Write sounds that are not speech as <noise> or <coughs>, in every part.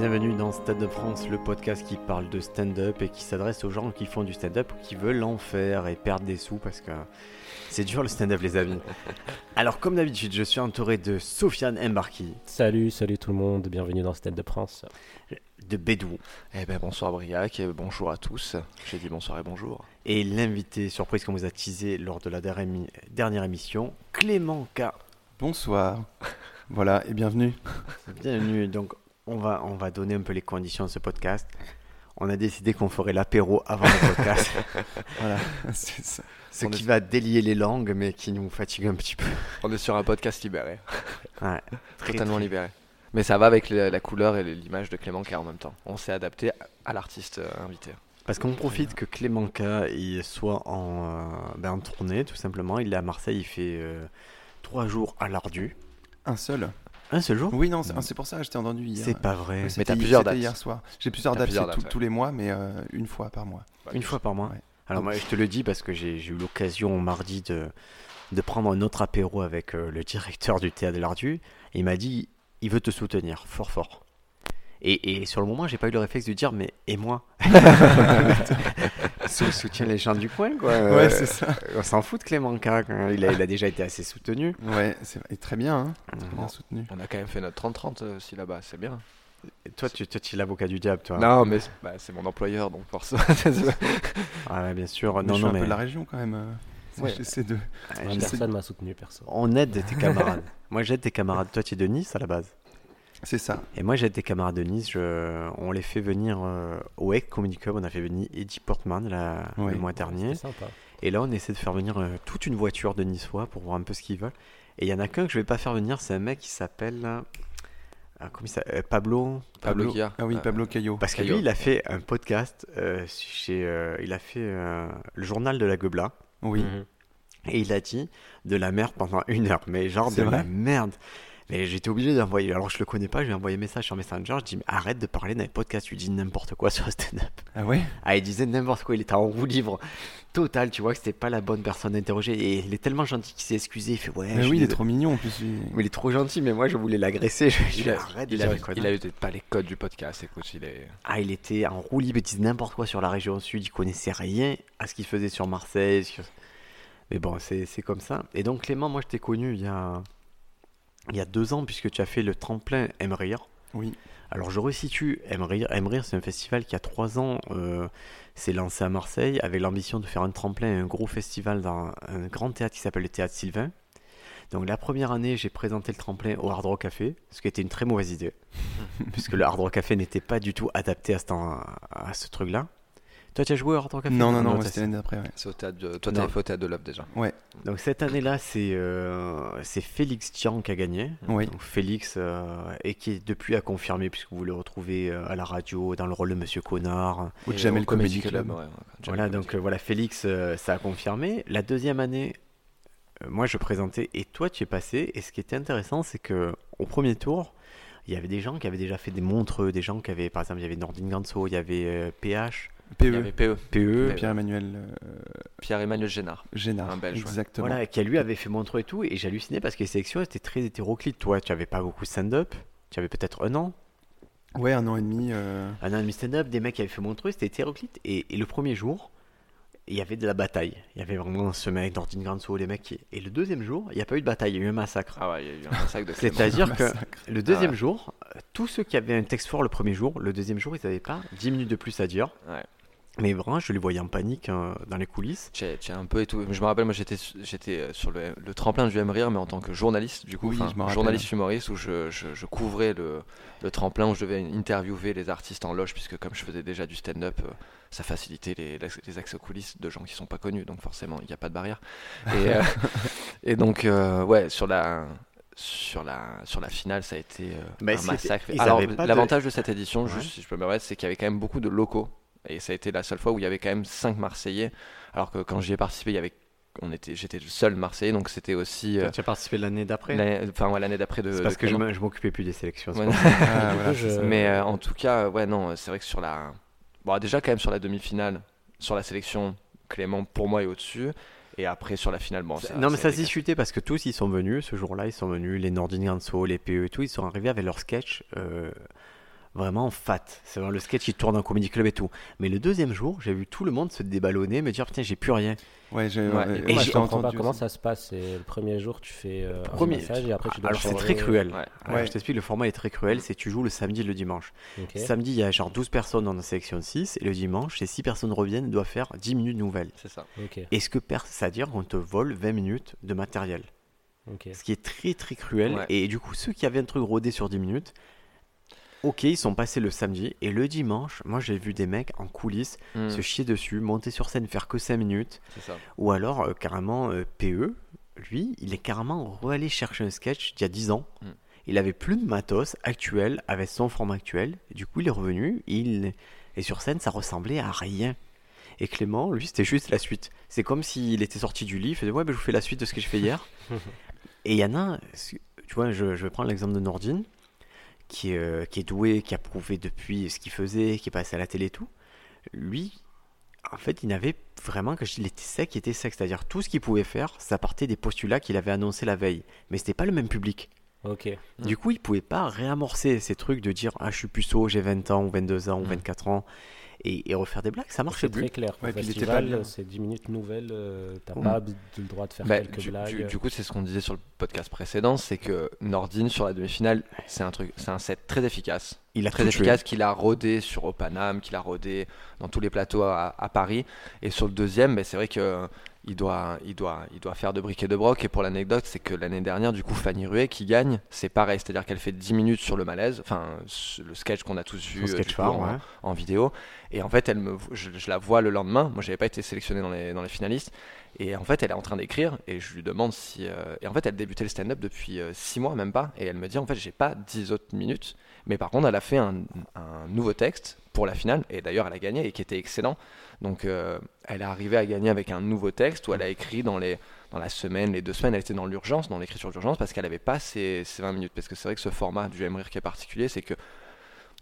Bienvenue dans Stade de France, le podcast qui parle de stand-up et qui s'adresse aux gens qui font du stand-up ou qui veulent en faire et perdre des sous parce que c'est dur le stand-up, les amis. Alors, comme d'habitude, je suis entouré de Sofiane Mbarki, Salut, salut tout le monde, bienvenue dans Stade de France. de Bédou Eh ben bonsoir Briac et bonjour à tous. J'ai dit bonsoir et bonjour. et l'invité surprise qu'on vous a teasé lors de la dernière émission, Clément K. Bonsoir. Voilà, et bienvenue. Bienvenue. Donc, on va, on va donner un peu les conditions de ce podcast. On a décidé qu'on ferait l'apéro avant le podcast, <laughs> Voilà, c'est ça. ce On qui est- va délier les langues, mais qui nous fatigue un petit peu. On est sur un podcast libéré, <laughs> Ouais, très, totalement très- libéré. Mais ça va avec la, la couleur et l'image de Clément K en même temps. On s'est adapté à l'artiste euh, invité. Parce qu'on profite que Clément K il soit en, euh, ben, en tournée, tout simplement. Il est à Marseille, il fait euh, trois jours à l'Ardu. Un seul Un seul jour? Oui, non, c'est c'est pour ça que je t'ai entendu hier. C'est pas vrai. Ouais, c'était t'as plusieurs dates. hier soir. J'ai plusieurs T'as dates, plusieurs c'est dates, tout- ouais. tous les mois, mais euh, une fois par mois. Une fois par mois Ouais. Alors moi je te le dis parce que j'ai j'ai eu l'occasion mardi de, de prendre un autre apéro avec euh, le directeur du théâtre de l'Ardu. Il m'a dit il veut te soutenir fort fort. Et, et sur le moment j'ai pas eu le réflexe de dire mais et moi <laughs> <laughs> Sou- Soutient les gens du coin quoi. Euh, Ouais, c'est ça. On s'en fout de Clément K. quand Il a, il a déjà été assez soutenu. Ouais, c'est et très bien, hein. bien Oh. soutenu. On a quand même fait notre 30-30 euh, aussi là-bas, c'est bien. Et Toi tu, es l'avocat du diable toi. Non, mais c'est bah, c'est mon employeur donc forcément. <laughs> Ah, ouais, bien sûr. Mais non je suis non un mais peu de la région quand même. euh. Ouais. J'essaie de. Ah, personne m'a soutenu, perso. on aide tes camarades. moi j'aide tes camarades. Toi tu es de Nice à la base. C'est ça. Et moi, j'ai des camarades de Nice. je- On les fait venir euh, au EC Comedy Club. On a fait venir Eddie Portman là, le mois dernier. Sympa. Et là, on essaie de faire venir euh, toute une voiture de Niçois pour voir un peu ce qu'ils veulent. Et il y en a qu'un que je vais pas faire venir. C'est un mec qui s'appelle. euh, comment il s'appelle Pablo. Pablo Guillard. Ah oui, Euh, Pablo Caillot. Parce que Caillot. lui, il a fait un podcast euh, chez. euh, il a fait euh, le journal de la Guebla. Oui. Mhm. Et il a dit de la merde pendant une heure. Mais genre de la merde. Mais j'étais obligé d'envoyer. Alors je le connais pas, je lui ai envoyé un message sur Messenger. Je dis mais arrête de parler dans les podcasts. Tu dis n'importe quoi sur le stand-up. Ah ouais? Ah, il disait n'importe quoi. Il était en roue libre total. Tu vois que c'était pas la bonne personne à interroger. Et il est tellement gentil qu'il s'est excusé. Il fait ouais. Mais oui, il est trop mignon en plus. il- Mais il est trop gentil. Mais moi je voulais l'agresser. Je, je Il arrête il, avait, il avait peut-être pas les codes du podcast, écoute, il est... Ah, il était en roue libre. Il disait n'importe quoi sur la région sud. Il connaissait rien à ce qu'il faisait sur Marseille. sur- Mais bon, c'est comme ça. Et donc Clément, moi je t'ai connu il y a il y a deux ans puisque tu as fait le tremplin Aime Rire. Oui. Alors je resitue Aime Rire. Aime Rire, c'est un festival qui a trois ans euh, s'est lancé à Marseille avec l'ambition de faire un tremplin, un gros festival dans un grand théâtre qui s'appelle le Théâtre Sylvain. Donc la première année, j'ai présenté le tremplin au Hard Rock Café, ce qui était une très mauvaise idée, <laughs> puisque le Hard Rock Café n'était pas du tout adapté à ce, temps- à ce truc-là. Toi, tu as joué Hard Rock Café Non, non, non, toi, c'était l'année d'après. Ouais. C'est au théâtre de... Toi, Non. t'avais fait au théâtre de l'Oeuvre déjà. Donc cette année-là, c'est euh, c'est Félix Tian qui a gagné. Oui. Donc Félix, euh, et qui est depuis a confirmé, puisque vous le retrouvez euh, à la radio, dans le rôle de Monsieur Connard. Au Et Jamel Comedy Club. ouais, ouais, Jamel Voilà, Comedy donc euh, voilà, Félix, euh, ça a confirmé. La deuxième année, euh, moi je présentais et toi tu es passé. Et ce qui était intéressant, c'est que au premier tour, il y avait des gens qui avaient déjà fait des montreux, des gens qui avaient, par exemple, il y avait Nordine Ganso, il y avait euh, PH, Il y PE. avait PE, PE, Pierre-Emmanuel euh, Pierre-Emmanuel Génard. Génard. Un Belge. Exactement. voilà, qui a lui avait fait montreux et tout. Et j'hallucinais parce que les sélections étaient très hétéroclites. Toi, tu avais pas beaucoup de stand-up. Tu avais peut-être un an, Ouais, un an et demi. euh, un an et demi stand-up, des mecs qui avaient fait montreux, c'était hétéroclite. Et, et le premier jour, il y avait de la bataille. Il y avait vraiment ce mec, Nordine Ganso, les mecs qui. Et le deuxième jour, il n'y a pas eu de bataille, il y a eu un massacre. Ah ouais, il y a eu un massacre de. <laughs> C'est-à-dire que le deuxième ouais. jour, tous ceux qui avaient un texte fort le premier jour, le deuxième jour, ils n'avaient pas 10 minutes de plus à dire. Ouais. Mais vraiment, je les voyais en panique euh, dans les coulisses. J'ai j'ai un peu et tout. Je me rappelle, moi j'étais j'étais euh, sur le, le tremplin du M Rire, mais en tant que journaliste, du coup, Oui, je journaliste humoriste, où je, je- je couvrais le, le tremplin, où je devais interviewer les artistes en loge, puisque comme je faisais déjà du stand-up, euh, ça facilitait les, les accès aux coulisses de gens qui sont pas connus, donc forcément il n'y a pas de barrière. Et, euh, <laughs> et donc, euh, ouais, sur la. Sur la, sur la finale, ça a été euh, Bah, un massacre. Alors, de- l'avantage de... cette édition, Ouais. juste si je peux me permettre, c'est qu'il y avait quand même beaucoup de locaux. Et ça a été la seule fois où il y avait quand même 5 Marseillais. Alors que quand j'y ai participé, il y avait, on était, j'étais le seul Marseillais, donc c'était aussi euh, tu as participé l'année d'après? enfin ouais, l'année d'après de. C'est parce de que je je m'occupais plus des sélections. Ouais. <laughs> Ah, voilà, je-. Mais euh, en tout cas, ouais, non, c'est vrai que sur la, bon, déjà quand même sur la demi-finale, sur la sélection, Clément pour moi est au-dessus. Et après sur la finale, bon, ça, non, mais ça été- discuté parce que tous ils sont venus ce jour-là, ils sont venus, les Nordine Ganso, les PE et tout, ils sont arrivés avec leur sketch. euh, Vraiment fat. C'est vraiment le sketch qui tourne en comédie club et tout. Mais le deuxième jour, j'ai vu tout le monde se déballonner, me dire putain, j'ai plus rien. Ouais, j'ai Ouais, et je comprends pas entendu comment ça se passe. Le premier jour, tu fais euh, un Premier- massage et après tu dois Alors c'est très cruel. Ouais. Alors, Ouais. je t'explique, le format est très cruel. C'est tu joues le samedi et le dimanche. Ok. Samedi, il y a genre 12 personnes dans la sélection de 6. Et le dimanche, ces 6 personnes reviennent doivent faire 10 minutes nouvelles. C'est ça. Ok. Et ce que c'est-à-dire qu'on te vole 20 minutes de matériel? Ok. Ce qui est très très cruel. Ouais. Et du coup, ceux qui avaient un truc rodé sur 10 minutes, ok, ils sont passés le samedi. Et le dimanche, moi j'ai vu des mecs en coulisses Mm, se chier dessus, monter sur scène, faire que 5 minutes. Ça. Ou alors, euh, carrément, euh, PE, lui, il est carrément re-allé chercher un sketch d'il y a 10 ans. Mm. Il avait plus de matos actuel avec son format actuel. Du coup, il est revenu. Il... Et sur scène, ça ressemblais à rien. Et Clément, lui, c'était juste la suite. C'est comme s'il était sorti du lit. Il faisait Ouais, ben, je vous fais la suite de ce que je fais hier. <laughs> et il y en a, tu vois, je, je vais prendre l'exemple de Nordine, qui est, euh, qui est doué, qui a prouvé depuis ce qu'il faisait, qui est passé à la télé et tout. Lui, en fait, il n'avait vraiment, il était sec, il était sec. C'est-à-dire, tout ce qu'il pouvait faire, ça partait des postulats qu'il avait annoncés la veille. Mais c'était pas le même public. Ok. Mm. Du coup, il pouvait pas réamorcer ces trucs de dire Ah, je suis puceau, j'ai 20 ans, ou 22 ans, ou Mm. 24 ans, et, et refaire des blagues. Ça marchait C'est plus. très clair. Ouais, festival, c'est 10 minutes nouvelles. euh, T'as Mm. pas le droit de faire Bah, quelques du, blagues. du- du coup, c'est ce qu'on disait sur le podcast précédent, c'est que Nordine sur la demi-finale, c'est un truc, c'est un set très efficace, Il a très efficace qu'il a rodé sur Opanam, qu'il a rodé dans tous les plateaux à, à Paris. Et sur le deuxième, bah, c'est vrai que il doit, il doit, il doit faire de briques et de broc. Et pour l'anecdote, c'est que l'année dernière, du coup, Fanny Ruet qui gagne, c'est pareil, c'est-à-dire qu'elle fait 10 minutes sur le malaise, enfin le sketch qu'on a tous vu euh, coup, en, vidéo. Et en fait, elle me, je, je la vois le lendemain. Moi, j'avais pas été sélectionné dans les, dans les finalistes. Et en fait, elle est en train d'écrire et je lui demande si. euh, Et en fait, elle débutait le stand-up depuis 6 mois, même pas. Et elle me dit en fait, j'ai pas 10 autres minutes. Mais par contre, elle a fait un, un nouveau texte pour la finale. Et d'ailleurs, elle a gagné et qui était excellent. Donc, euh, elle est arrivée à gagner avec un nouveau texte où elle a écrit dans, les, dans la semaine, les deux semaines. Elle était dans l'urgence, dans l'écriture d'urgence, parce qu'elle avait pas ces, ces 20 minutes. Parce que c'est vrai que ce format du rire qui est particulier, c'est que.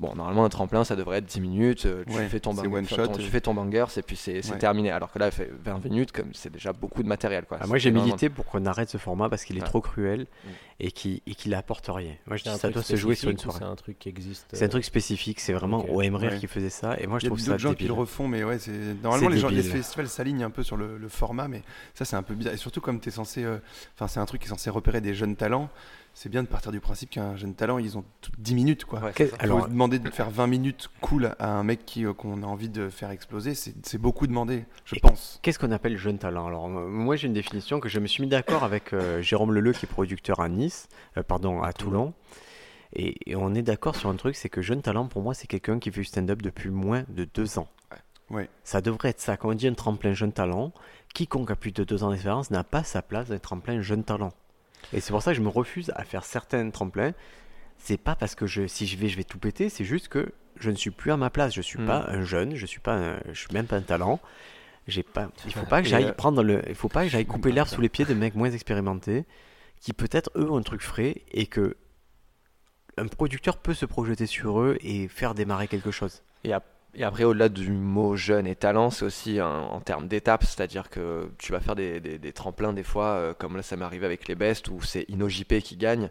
Bon, normalement, un tremplin, ça devrait être 10 minutes. euh, Tu, Ouais, fais, ton bang- one enfin, shot, ton- tu et- fais ton banger, et puis c'est Ouais. terminé. Alors que là, fait 20 minutes, comme c'est déjà beaucoup de matériel. Quoi. Ah, moi, j'ai milité pour qu'on arrête ce format parce qu'il est Ouais. trop cruel Mm. et qu'il et apporte rien. Moi, je dis ça doit se jouer sur une soirée. C'est un truc qui existe. C'est un euh, truc spécifique, c'est vraiment Ok. OM Rire Ouais. qui faisait ça et moi je Il y a trouve ça d'autres gens qui le refont, mais ouais, normalement les, gens, les festivals s'alignent un peu sur le, le format, mais ça c'est un peu bizarre. Et surtout comme es censé, euh, enfin c'est un truc qui est censé repérer des jeunes talents. C'est bien de partir du principe qu'un jeune talent, ils ont tout 10 minutes quoi. Ouais, ça. Alors, demander de faire 20 minutes cool à un mec qui, euh, qu'on a envie de faire exploser, c'est beaucoup demandé, je Et- pense. Qu'est-ce qu'on appelle jeune talent? Alors, moi, j'ai une définition que je me suis mis d'accord avec euh, Jérôme Leleu, qui est producteur à Nice, euh, pardon, à Toulon. Et, et on est d'accord sur un truc c'est que jeune talent, pour moi, c'est quelqu'un qui fait du stand-up depuis moins de deux ans. Ouais. Ça devrait être ça. Quand on dit un tremplin jeune talent, quiconque a plus de deux ans d'expérience n'a pas sa place dans un tremplin jeune talent. Et c'est pour ça que je me refuse à faire certains tremplins. C'est pas parce que je, si je vais, je vais tout péter, c'est juste que je ne suis plus à ma place. Je suis Mm. pas un jeune, je suis pas, un- je suis même pas un talent. J'ai pas, il faut pas que j'aille euh, prendre le, il faut pas que j'aille couper l'herbe sous les pieds de mecs moins expérimentés, qui peut-être eux ont un truc frais et que un producteur peut se projeter sur eux et faire démarrer quelque chose. Et, et après, au-delà du mot jeune et talent, c'est aussi en termes d'étapes, c'est-à-dire que tu vas faire des, des- des tremplins des fois, euh, comme là ça m'est arrivé avec les Best, où c'est InnoJP qui gagne,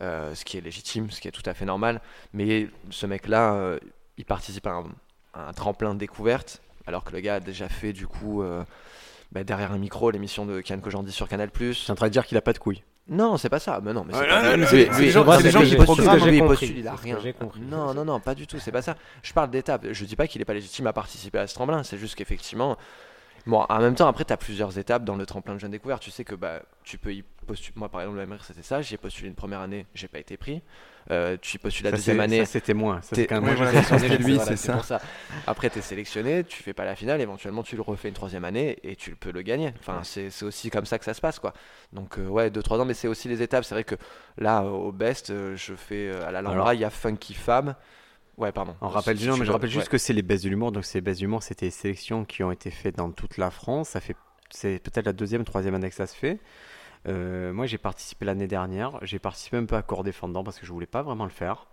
euh, ce qui est légitime, ce qui est tout à fait normal. Mais ce mec-là, euh, il participe à un, tremplin découverte, alors que le gars a déjà fait du coup bah, derrière un micro l'émission de Kian Kojandi sur Canal+. Je suis en train de dire qu'il a pas de couilles. Non, c'est pas ça. Mais non, mais c'est pas- il a rien. Non, non, non, pas du tout. C'est pas ça. Je parle d'étapes. Je dis pas qu'il est pas légitime à participer à ce tremplin. C'est juste qu'effectivement. Bon, en même temps, après, tu as plusieurs étapes dans le tremplin de jeune découverte. Tu sais que bah, tu peux y postuler. Moi, par exemple, le MR, c'était ça. J'ai postulé une première année, j'ai pas été pris. Euh, tu postules la Ça, deuxième année. c'était moi. C'est quand même lui, Voilà, c'est ça. Après, tu es sélectionné, tu fais pas la finale, éventuellement tu le refais une troisième année et tu peux le gagner. Enfin, c'est c'est aussi comme ça que ça se passe, quoi. Donc, euh, ouais, 2-3 ans, mais c'est aussi les étapes. C'est vrai que là, au best, euh, je fais euh, à la Lambra, il y a Funky Femme. Ouais, pardon. On rappelle, Si non, tu mais je rappelle juste ouais. que c'est les baisses de l'humour. Donc, ces baisses d'humour, c'était des sélections qui ont été faites dans toute la France. Ça fait, c'est peut-être la deuxième, troisième année que ça se fait. Euh, moi, j'ai participé l'année dernière. J'ai participé un peu à corps défendant parce que je voulais pas vraiment le faire.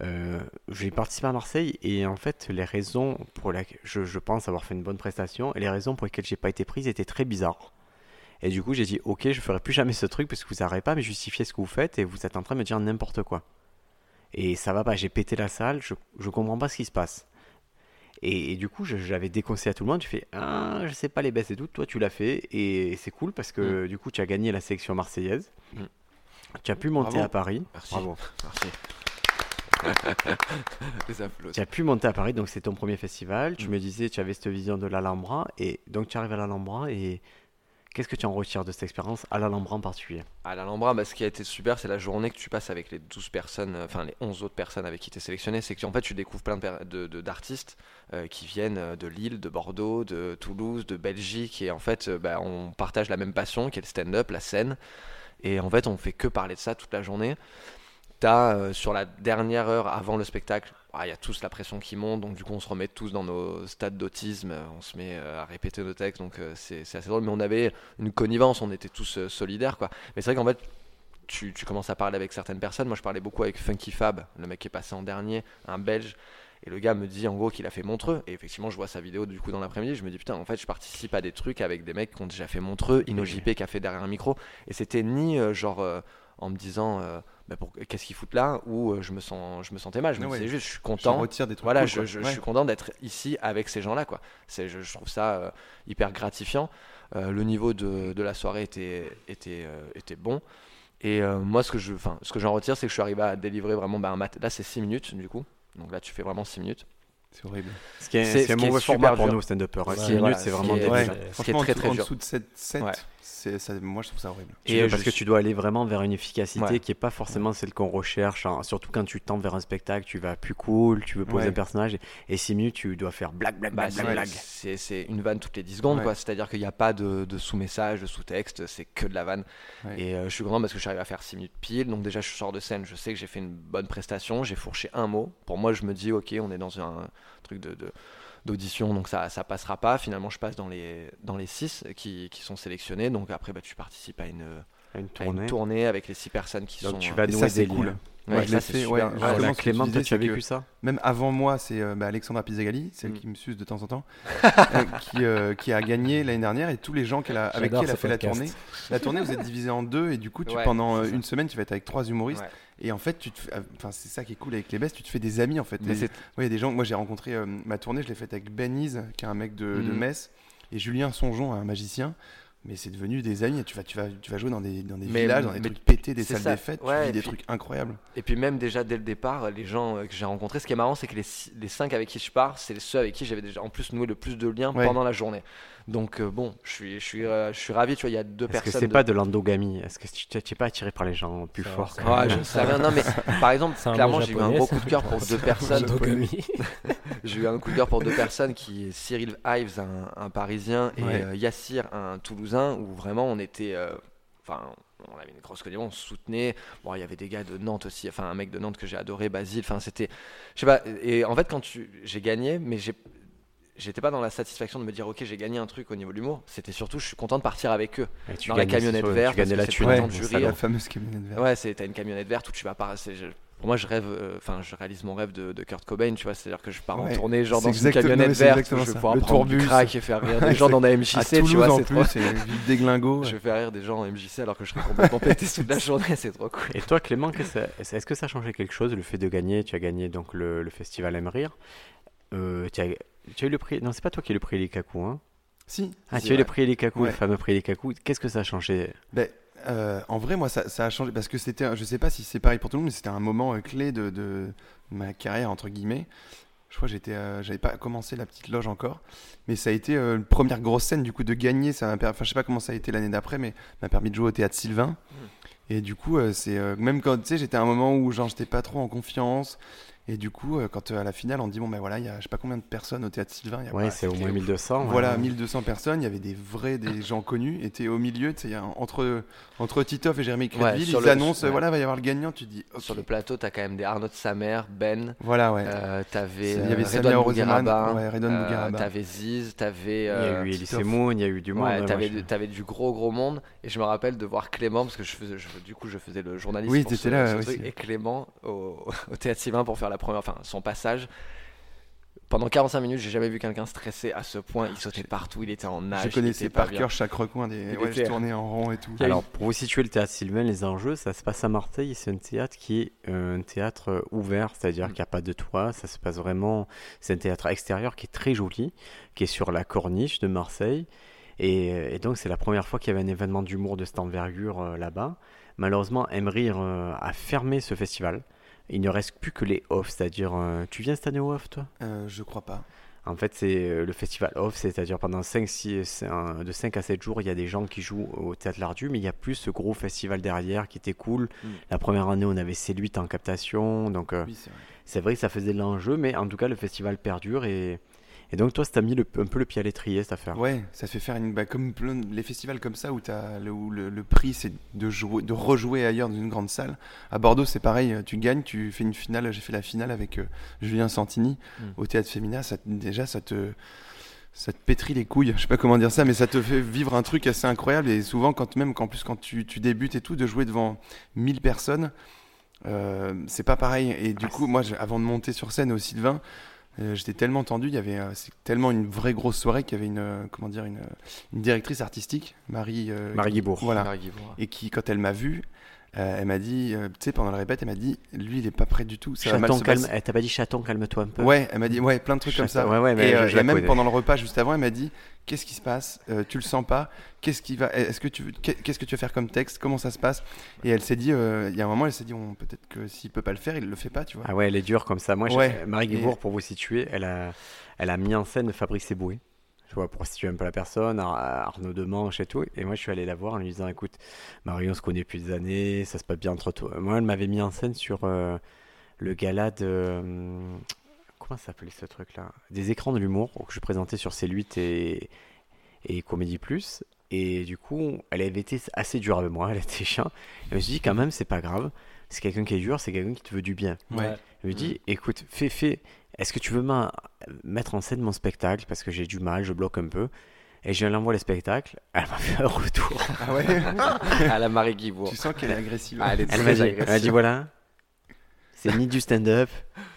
Euh, j'ai participé à Marseille et en fait, les raisons pour lesquelles je, pense avoir fait une bonne prestation et les raisons pour lesquelles j'ai pas été prise étaient très bizarres. Et du coup, j'ai dit, ok, je ferai plus jamais ce truc parce que vous n'arrivez pas à me justifier ce que vous faites et vous êtes en train de me dire n'importe quoi. Et ça va pas, j'ai pété la salle, je, je comprends pas ce qui se passe. Et, et du coup, je- j'avais déconseillé à tout le monde. Tu fais, ah, je sais pas les baisses et tout. Toi, tu l'as fait. Et c'est cool parce que du coup, tu as gagné la sélection marseillaise. Mm. Tu as pu monter Bravo. à Paris. Merci. Bravo. Merci. <laughs> Tu as pu monter à Paris, donc c'est ton premier festival. Tu Mm. me disais, tu avais cette vision de l'Alhambra. Et donc, tu arrives à l'Alhambra. Et qu'est-ce que tu en retires de cette expérience à l'Alhambra en particulier À l'Alhambra, bah, ce qui a été super, c'est la journée que tu passes avec les 12 personnes, euh, enfin les 11 autres personnes avec qui tu es sélectionné. C'est qu'en fait, tu découvres plein d'artistes de, euh, qui viennent euh, de Lille, de Bordeaux, de Toulouse, de Belgique. Et en fait, bah, on partage la même passion qui est le stand-up, la scène. Et en fait, on fait que parler de ça toute la journée. Euh, sur la dernière heure avant le spectacle, ah, il y a tous la pression qui monte, donc du coup on se remet tous dans nos stades d'autisme, euh, on se met euh, à répéter nos textes, donc euh, c'est assez drôle. Mais on avait une connivence, on était tous solidaires quoi. Mais c'est vrai qu'en fait, tu, commences à parler avec certaines personnes. Moi je parlais beaucoup avec Funky Fab, le mec qui est passé en dernier, un belge. Et le gars me dit en gros qu'il a fait Montreux. Et effectivement, je vois sa vidéo du coup dans l'après-midi. Je me dis putain, en fait, je participe à des trucs avec des mecs qui ont déjà fait Montreux, InnoJP qui a fait derrière un micro. Et c'était ni genre en me disant bah, pour- qu'est-ce qu'ils foutent là ou euh, je, me sens, je me sentais mal. Je me Ah ouais. disais juste, je suis content. retires des trucs. Voilà, cool, je, je- je Ouais. suis content d'être ici avec ces gens-là. quoi. C'est, je, je trouve ça euh, hyper gratifiant. Euh, le niveau de, de la soirée était, était, euh, était bon. Et euh, moi, ce que, je, enfin, ce que j'en retire, c'est que je suis arrivé à délivrer vraiment bah, un mat. Là, c'est 6 minutes du coup. Donc là, tu fais vraiment 6 minutes. C'est horrible. Ce qui est, C'est- ce ce un mauvais format pour dur. nous, stand-upper. Ouais, 6 voilà, minutes, c'est ce vraiment qui est-. Ouais, ce qui est très, très en dur. dessous de 7, 7 Ouais. C'est, ça, moi je trouve ça horrible. Et, euh, parce que suis- tu dois aller vraiment vers une efficacité Ouais. qui est pas forcément celle qu'on recherche. hein. Surtout quand tu tends vers un spectacle, tu vas plus cool, tu veux poser Ouais. un personnage. Et, et 6 minutes, tu dois faire blague, blague, Bah, blague, c'est, blague, c'est- c'est une vanne toutes les 10 secondes, Ouais. C'est-à-dire qu'il n'y a pas de, de sous-message, de sous-texte, c'est que de la vanne. Ouais. Et euh, je suis content parce que je suis arrivé à faire 6 minutes pile. Donc, déjà, je sors de scène, je sais que j'ai fait une bonne prestation, j'ai fourché un mot. Pour moi, je me dis, ok, on est dans un truc de. de- d'audition donc ça ça passera pas finalement je passe dans les dans les 6 qui, qui sont sélectionnés donc après bah, tu participes à une, À une à une tournée. avec les 6 personnes qui Donc sont tu vas Et nouer ça, c'est des cool. Ouais, je l'ai fait, ouais, tu disais, as vécu ça? Même avant moi, c'est euh, bah, Alexandra Pizzagalli, celle Mm. qui me suce de temps en temps, <laughs> euh, qui, euh, qui a gagné l'année dernière et tous les gens qu'elle a, avec qui elle a fait la tournée. La tournée, vous êtes divisé en deux et du coup, tu, Ouais, pendant euh, une semaine, tu vas être avec trois humoristes. Et en fait, tu te euh, enfin, c'est ça qui est cool avec les bestes, tu te fais des amis en fait. Ouais, il y a des gens. Moi, j'ai rencontré euh, ma tournée, je l'ai faite avec Ben Is, qui est un mec de, de Mhm. Metz, et Julien Songeon, un magicien. Mais c'est devenu des amis. Tu vas, tu vas, tu vas jouer dans des, dans des Mais- villages, dans des trucs pétés, des salles ça. des fêtes. Ouais, tu vis des puis- trucs incroyables. Et puis même déjà dès le départ, les gens euh, que j'ai rencontrés, ce qui est marrant, c'est que les, les cinq avec qui je pars, c'est ceux avec qui j'avais déjà en plus noué le plus de liens Ouais. pendant la journée. Donc euh, bon, je suis, je suis, euh, je suis ravi. Tu vois, il y a deux Est-ce personnes. que c'est de- pas de l'endogamie? Est-ce que tu n'es pas attiré par les gens plus Ça- forts même? je sais rien. Non, mais <laughs> par exemple, clairement, j'ai eu un gros coup de cœur pour deux <laughs> personnes. <laughs> J'ai eu un coup de cœur pour deux personnes qui est Cyril Ives, un, un Parisien, et Ouais. euh, Yassir, un Toulousain, où vraiment on était, euh, enfin, on avait une grosse connivence, on se soutenait. Bon, il y avait des gars de Nantes aussi, enfin un mec de Nantes que j'ai adoré, Basile. Enfin, c'était, je sais pas. Et en fait, quand tu, j'ai gagné, mais j'ai J'étais pas dans la satisfaction de me dire ok j'ai gagné un truc au niveau de l'humour, c'était surtout je suis content de partir avec eux. Et tu Dans la camionnette c'est verte, Tu la c'est pas Ouais, c'est la fameuse camionnette verte. Ouais, c'est t'as une camionnette verte où tu vas pas. c'est- je- pour moi, je rêve, euh, enfin, je réalise mon rêve de, de Kurt Cobain, tu vois, c'est-à-dire que je pars en tournée, genre c'est dans une camionnette c'est verte, où je vais pouvoir Le prendre du tourbus. crack et faire rire <laughs> des gens dans la À MJC, tu vois, c'est trop. c'est ville déglingo. Je vais faire rire des gens en MJC alors que je serais complètement pété toute la journée, c'est trop cool. Et toi, Clément, est-ce que ça a changé quelque chose, le fait de gagner? Tu as gagné donc le, le festival Aime Rire. Euh, tu, as, tu as eu le prix. Non, c'est pas toi qui as eu le prix Likaku, hein Si. Ah, si, tu as eu ouais. le prix Likaku, Ouais. le fameux prix Likaku. Qu'est-ce que ça a changé? Ben, euh, en vrai, moi, ça, ça a changé parce que c'était, je sais pas si c'est pareil pour tout le monde, mais c'était un moment euh, clé de, de ma carrière entre guillemets. Je crois que j'étais, euh, j'avais pas commencé la petite loge encore, mais ça a été une première grosse scène du coup de gagner. Ça m'a, enfin, je sais pas comment ça a été l'année d'après, mais m'a permis de jouer au théâtre Sylvain. Et du coup, c'est même quand tu sais, j'étais à un moment où genre j'étais pas trop en confiance. Et du coup, euh, quand euh, à la finale, on dit bon ben voilà, il y a je sais pas combien de personnes au théâtre Sylvain. il y a- Ouais, voilà, c'est au moins ouf. 1200. ouais. Voilà, 1200 personnes, il y avait des vrais, des <coughs> gens connus, et t'es au milieu, tu sais, entre, entre Titoff et Jérémy Crédville, ils le- annoncent, ouais. voilà, va y avoir le gagnant, tu dis, ok. Sur le plateau, t'as quand même des Arnaud de sa mère, Ben, Voilà, ouais. euh, t'avais Il y avait euh, Samia Redouane Roseman, Bougueraba, ouais, Redouane euh, t'avais Ziz, t'avais. Il y a euh, eu Elise. Moon, il y a eu du monde. T'avais, moi, du- t'avais du gros gros monde et je me rappelle de voir Clément parce que je faisais, je- du coup je faisais le journaliste Oui, t'étais là, et Clément au, <laughs> au théâtre Sylvain pour faire la première, enfin son passage pendant 45 minutes, j'ai jamais vu quelqu'un stressé à ce point. Il sautait partout, il était en nage. Je connaissais par cœur chaque recoin des. Il Ouais, je était- tournais en rond et tout. Alors, pour vous situer le théâtre Sylvain, les enjeux, ça se passe à Marseille. C'est un théâtre qui est euh, un théâtre euh, ouvert, c'est-à-dire Mm. qu'il n'y a pas de toit. Ça se passe vraiment. C'est un théâtre extérieur qui est très joli, qui est sur la corniche de Marseille. Et, euh, et donc, c'est la première fois qu'il y avait un événement d'humour de cette envergure euh, là-bas. Malheureusement, Emrire euh, a fermé ce festival. Il ne reste plus que les off, c'est-à-dire. euh, tu viens cette année au off, toi? Euh, je crois pas. En fait, c'est euh, le festival off, c'est-à-dire pendant 5, 6, de 5 à 7 jours, il y a des gens qui jouent au théâtre Lardu, mais il y a plus ce gros festival derrière qui était cool. Mm. La première année, on avait C8 en captation, donc euh, Oui, c'est vrai. c'est vrai que ça faisait de l'enjeu, mais en tout cas, le festival perdure. Et, et donc, toi, ça t'a mis le- un peu le pied à l'étrier, cette affaire. Ouais, ça fait faire une. Bah, comme plein- les festivals comme ça où, as le, où le, le prix c'est de, jouer, de rejouer ailleurs dans une grande salle. À Bordeaux, c'est pareil, tu gagnes, tu fais une finale. J'ai fait la finale avec euh, Julien Santini Mm. au théâtre Féminin. Ça, déjà, ça te. Ça te pétrit les couilles, je sais pas comment dire ça, mais ça te fait vivre un truc assez incroyable. Et souvent, quand même, qu'en plus, quand tu, tu débutes et tout, de jouer devant 1000 personnes, euh, c'est pas pareil. Et du Ah, coup, moi, avant de monter sur scène au Sylvain, j'étais tellement tendu. Il y avait, euh, c'est tellement une vraie grosse soirée qu'il y avait une, euh, comment dire, une, une directrice artistique, Marie. euh, Marie Guibourg. Voilà. Marie Guibourg. Et qui, quand elle m'a vu, euh, elle m'a dit, euh, tu sais, pendant la répète, elle m'a dit, lui, il est pas prêt du tout. Ça va mal Chaton, se calme. passer. eh, T'as pas dit chaton, calme-toi un peu Ouais, elle m'a dit, ouais, plein de trucs comme ça. Ouais, ouais, mais et je- euh, je et la même connais. pendant le repas, juste avant, elle m'a dit, qu'est-ce qui se passe Euh, Tu le sens pas Qu'est-ce qui va Est-ce que tu Qu'est-ce que tu vas faire comme texte Comment ça se passe? Et elle s'est dit, euh, il y a un moment, elle s'est dit, on- peut-être que s'il peut pas le faire, il le fait pas, tu vois. Ah ouais, elle est dure comme ça. Moi, Ouais. Marie Et- Guibourg, pour vous situer, elle a, elle a mis en scène Fabrice Eboué. Tu vois, pour situer un peu la personne, Ar- Arnaud Demanche et tout. Et moi, je suis allé la voir en lui disant Écoute, Marie, on se connaît depuis des années, ça se passe bien entre toi. Moi, elle m'avait mis en scène sur euh, le gala de. hum, Comment ça s'appelait ce truc-là? Des écrans de l'humour que je présentais sur C8 et, et Comédie Plus. Et du coup, elle avait été assez dure avec moi, elle était chiant. Et je me suis dit, quand même, c'est pas grave. C'est quelqu'un qui est dur, c'est quelqu'un qui te veut du bien. Ouais. Je lui dis, écoute, fais, fais, est-ce que tu veux ma- mettre en scène mon spectacle? Parce que j'ai du mal, je bloque un peu. Et je lui envoie le spectacle, elle m'a fait un retour. Ah ouais? <laughs> À la Marie Guibourg. Tu sens qu'elle est agressive. Ah, elle est Elle très m'a dit, agressive. elle m'a dit, voilà, c'est ni du stand-up,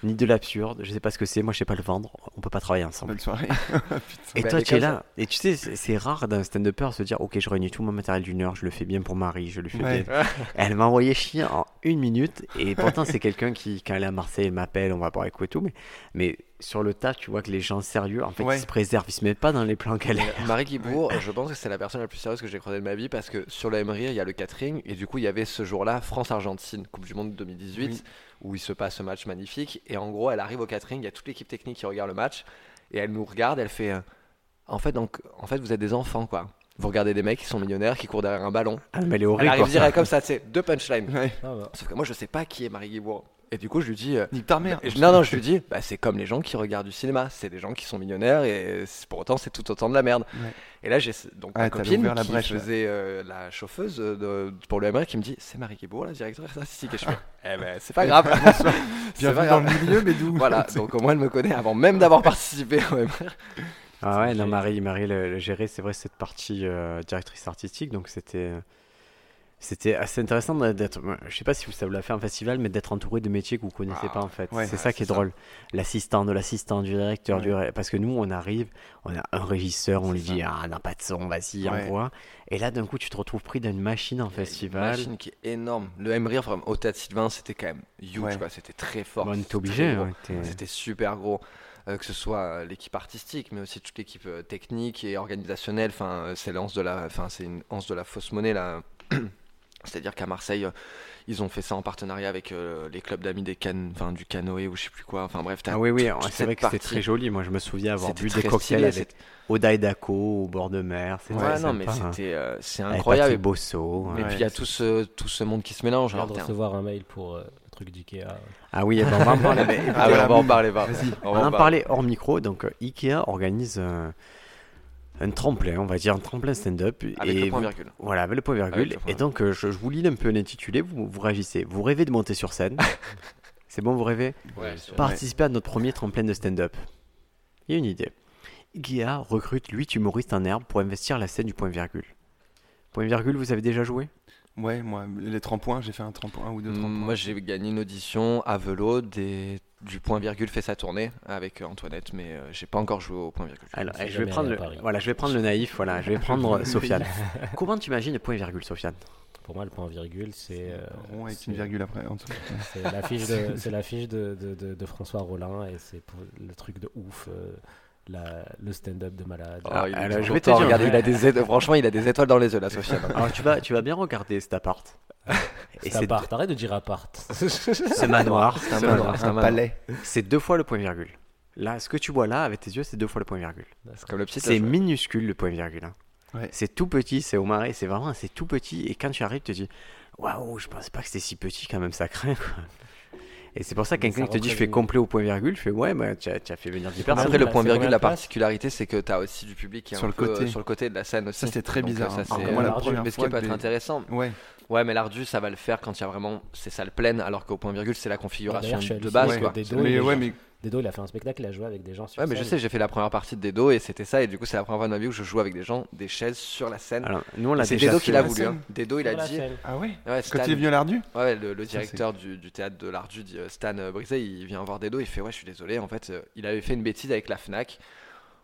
ni de l'absurde, je sais pas ce que c'est, moi je sais pas le vendre, on peut pas travailler ensemble. Bonne soirée. <laughs> <laughs> Et Bah, toi tu es là, et tu sais, c'est rare d'un stand-upper se dire, ok, je réunis tout mon matériel d'une heure, je le fais bien pour Marie, je le fais Ouais. bien. <laughs> Elle m'a envoyé chier en une minute, et pourtant c'est quelqu'un qui, quand elle est à Marseille, elle m'appelle, on va boire avec et tout, mais, mais sur le tas, tu vois que les gens sérieux, en fait, Ouais. ils se préservent, ils se mettent pas dans les plans qu'elle est. Marie Guibourg, je pense que c'est la personne la plus sérieuse que j'ai croisée de ma vie parce que sur le MRI, il y a le catering et du coup, il y avait ce jour-là France-Argentine, Coupe du Monde 2018, Oui. Où il se passe ce match magnifique. Et en gros, elle arrive au catering, il y a toute l'équipe technique qui regarde le match et elle nous regarde, elle fait euh, En fait, donc, en fait, vous êtes des enfants, quoi. Vous regardez des mecs qui sont millionnaires, qui courent derrière un ballon. Ah, mais elle est Elle horrible. arrive quoi. direct comme ça, tu sais, deux punchlines. Ouais. Ah, bah. Sauf que moi, je sais pas qui est Marie Guibourg. Et du coup, je lui dis. euh, Nique ta mère. et je- non, non, je lui dis, bah, c'est comme les gens qui regardent du cinéma. C'est des gens qui sont millionnaires et pour autant, c'est tout autant de la merde. Ouais. Et là, j'ai donc Ah, ma t'as copine la qui brèche, faisait euh, la chauffeuse euh, de- pour le MR qui me dit, c'est Marie Guibourg, la directrice artistique. Et je fais, eh ben, c'est pas grave. <laughs> <laughs> c'est pas Bienvenue dans grave. le milieu, mais d'où? Voilà, donc au moins elle me connaît avant même <laughs> d'avoir participé au MR. Ah ouais, non, Marie, Marie le, le gérait, c'est vrai, cette partie euh, directrice artistique, donc c'était. C'était assez intéressant d'être. Je sais pas si ça vous l'a fait un festival, mais d'être entouré de métiers que vous connaissez Ah, pas en fait. ouais, c'est ouais, ça qui est ça. drôle. L'assistant de l'assistant, du directeur, Ouais. du parce que nous on arrive, on a un régisseur, on lui dit ah n'a pas de son, vas-y envoie. Et là d'un coup tu te retrouves pris dans une machine en Une festival. machine qui est énorme. Le MR, enfin, au Théâtre Sylvain, c'était quand même huge. C'était très fort. Bon, on était c'était obligé. C'était super gros. Euh, que ce soit euh, l'équipe artistique, mais aussi toute l'équipe euh, technique et organisationnelle. Enfin, euh, c'est l'anse de la, enfin, c'est une anse de la fausse monnaie là. <clears throat> C'est-à-dire qu'à Marseille, euh, ils ont fait ça en partenariat avec euh, les clubs d'amis des can... enfin, du canoë ou je sais plus quoi. Enfin bref, t'as Ah oui oui, toute c'est vrai que c'était très joli. Moi je me souviens avoir bu des cocktails avec Oda et Dako au bord de mer. Ouais, non, mais hein. c'était, euh, c'est Avec incroyable. Patrick Bosso. Et ouais. puis il y a tout ce, tout ce monde qui se mélange. Je viens Alors, de t'es un- recevoir un mail pour euh, le truc d'IKEA. Ah oui, eh ben, on va en parler. <laughs> Ah on va en parler. On va en parler. parlait hors micro, donc euh, Ikea organise un, tremplin, on va dire un tremplin stand-up. Avec et le point vous- virgule. Voilà, avec le point virgule. Avec le point et donc euh, je, je vous lis un peu l'intitulé, vous, vous réagissez. Vous rêvez de monter sur scène <laughs> C'est bon, vous rêvez Ouais, Participer à notre premier tremplin de stand-up. Il y a une idée. Ikea recrute 8 humoristes en herbe pour investir la scène du point virgule. Point virgule, vous avez déjà joué? Ouais, moi, les 30 points, j'ai fait un 30 points, un ou deux 30 points. Moi, j'ai gagné une audition à Velo, des... du point virgule fait sa tournée avec euh, Antoinette, mais euh, j'ai pas encore joué au point virgule. Alors, je vais prendre le, voilà, je vais prendre le naïf, voilà, je vais prendre <laughs> Sofiane. <laughs> Comment tu imagines le point virgule, Sofiane? Pour moi, le point virgule, c'est euh, Rond avec c'est- une virgule après. c'est l'affiche de, de, de, de- de François Rollin et c'est pour le truc de ouf, euh, la- le stand-up de malade. Ah, il est alors, tout je vais te content, dire- regarde, il a des étoiles- franchement, il a des étoiles dans les yeux, là, Sofiane. <laughs> Alors tu vas, tu vas bien regarder cet appart. Et <laughs> C'est c'est appart, arrête de dire appart. <laughs> ce manoir, C'est un manoir, c'est un Un manoir. palais. c'est deux fois le point virgule. Là, ce que tu vois là avec tes yeux, c'est deux fois le point virgule. C'est petit. C'est minuscule le point virgule. hein. Ouais. C'est tout petit, c'est au marais, c'est vraiment, c'est tout petit. Et quand tu arrives, tu te dis, waouh, je pensais pas que c'était si petit quand même, ça craint quoi. Et c'est pour ça que Mais quelqu'un ça qui te dit, je fais complet au point virgule, je fais ouais, bah, tu as, fait venir 10 personnes. Après, le Bah, point c'est virgule, la particularité, c'est que tu as aussi du public qui est Sur un le peu, côté. euh, sur le côté de la scène aussi. Ça, c'était très Donc, euh, bizarre. ça, hein. c'est- Lardu, première Mais ce qui peut être des- intéressant. Ouais, Ouais, mais l'ardu, ça va le faire quand il y a vraiment ces salles pleines, alors qu'au point virgule, c'est la configuration suis de base. parce que quoi. des C'est- dos, mais ouais, mais Dedo, il a fait un spectacle, il a joué avec des gens sur Ouais, mais je scène. sais, j'ai fait la première partie de Dedo et c'était ça. Et du coup, c'est la première fois de ma vie où je joue avec des gens, des chaises sur la scène. Alors, nous on l'a c'est Dedo qui l'a voulu. hein. scène. Dedo, il a dit. scène. Ah ouais Ouais, Quand il est venu à l'Ardu Ouais, le, le Ça, c'est- directeur du, du théâtre de l'Ardu, dit, euh, Stan Brisé, il vient voir Dedo, il fait Ouais, je suis désolé, en fait, euh, il avait fait une bêtise avec la Fnac.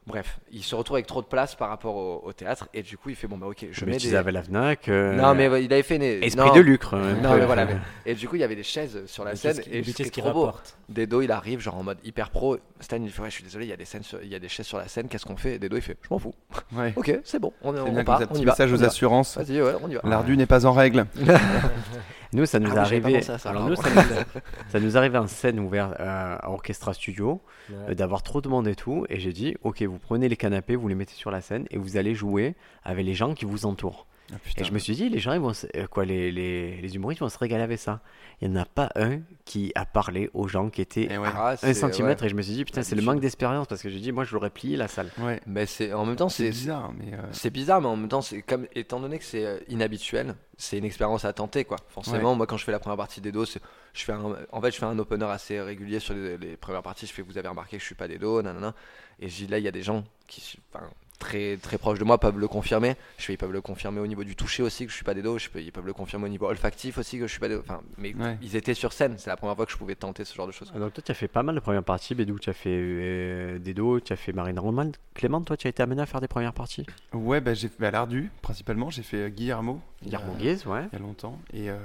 Bref, il se retrouve avec trop de place par rapport au, au théâtre, et du coup, il fait Bon, bah ok, je Mais mets tu des. avais la Fnac. euh, Non, mais il avait fait une. Esprit non. de lucre. un Non, mais voilà. mais- <laughs> Et du coup, il y avait des chaises sur la Mais scène, qu'est-ce qui- et c'était qu'est-ce qui trop beau. rapporte? Dedo, il arrive, genre en mode hyper pro. Stan, il fait Ouais, je suis désolé, il y a des, scènes sur- il y a des chaises sur la scène, qu'est-ce qu'on fait? Et Dedo, il fait Je m'en fous. Ouais. <laughs> Ok, c'est bon, on, est- on bien part, on petit y va. message on aux assurances. Vas-y, ouais, on y va. L'ardu n'est pas en règle. <laughs> Nous, ça nous Ah ça, alors pardon. nous, ça nous, <laughs> ça nous arrivait en scène ouverte euh, à Orchestra Studio Ouais. euh, d'avoir trop de monde et tout. Et j'ai dit, ok, vous prenez les canapés, vous les mettez sur la scène et vous allez jouer avec les gens qui vous entourent. Ah. Et je me suis dit, les gens, ils vont, se- euh, quoi, les, les, les humoristes vont se régaler avec ça. Il n'y en a pas un qui a parlé aux gens qui étaient Eh ouais. Ah, un centimètre. ouais. Et je me suis dit, putain, c'est le manque d'expérience parce que j'ai dit, moi, je l'aurais plié la salle. Ouais. Mais c'est en même temps, C'est bizarre, mais. euh, c'est bizarre, mais en même temps, c'est comme étant donné que c'est euh, inhabituel, c'est une expérience à tenter, quoi. Forcément, moi, quand je fais la première partie des dos, je fais un- en fait, je fais un opener assez régulier sur les, les premières parties. Je fais, vous avez remarqué que je suis pas des dos, nanana. Et je dis là, il y a des gens qui, enfin, très très proches de moi peuvent le confirmer. Je ils peuvent le confirmer au niveau du toucher aussi que je suis pas des dos. Je peux, ils peuvent le confirmer au niveau olfactif aussi que je suis pas des dos. Enfin, mais Ouais. ils étaient sur scène. C'est la première fois que je pouvais tenter ce genre de choses. Ah, Donc toi, tu as fait pas mal de premières parties. Bédou, tu as fait euh, des dos, tu as fait Marine Roman. Clément, toi, tu as été amené à faire des premières parties? Ouais, bah, j'ai fait bah, à l'Ardu, principalement. J'ai fait euh, Guillermo. Guillermo Guise, ouais. Il y a longtemps. Et, euh,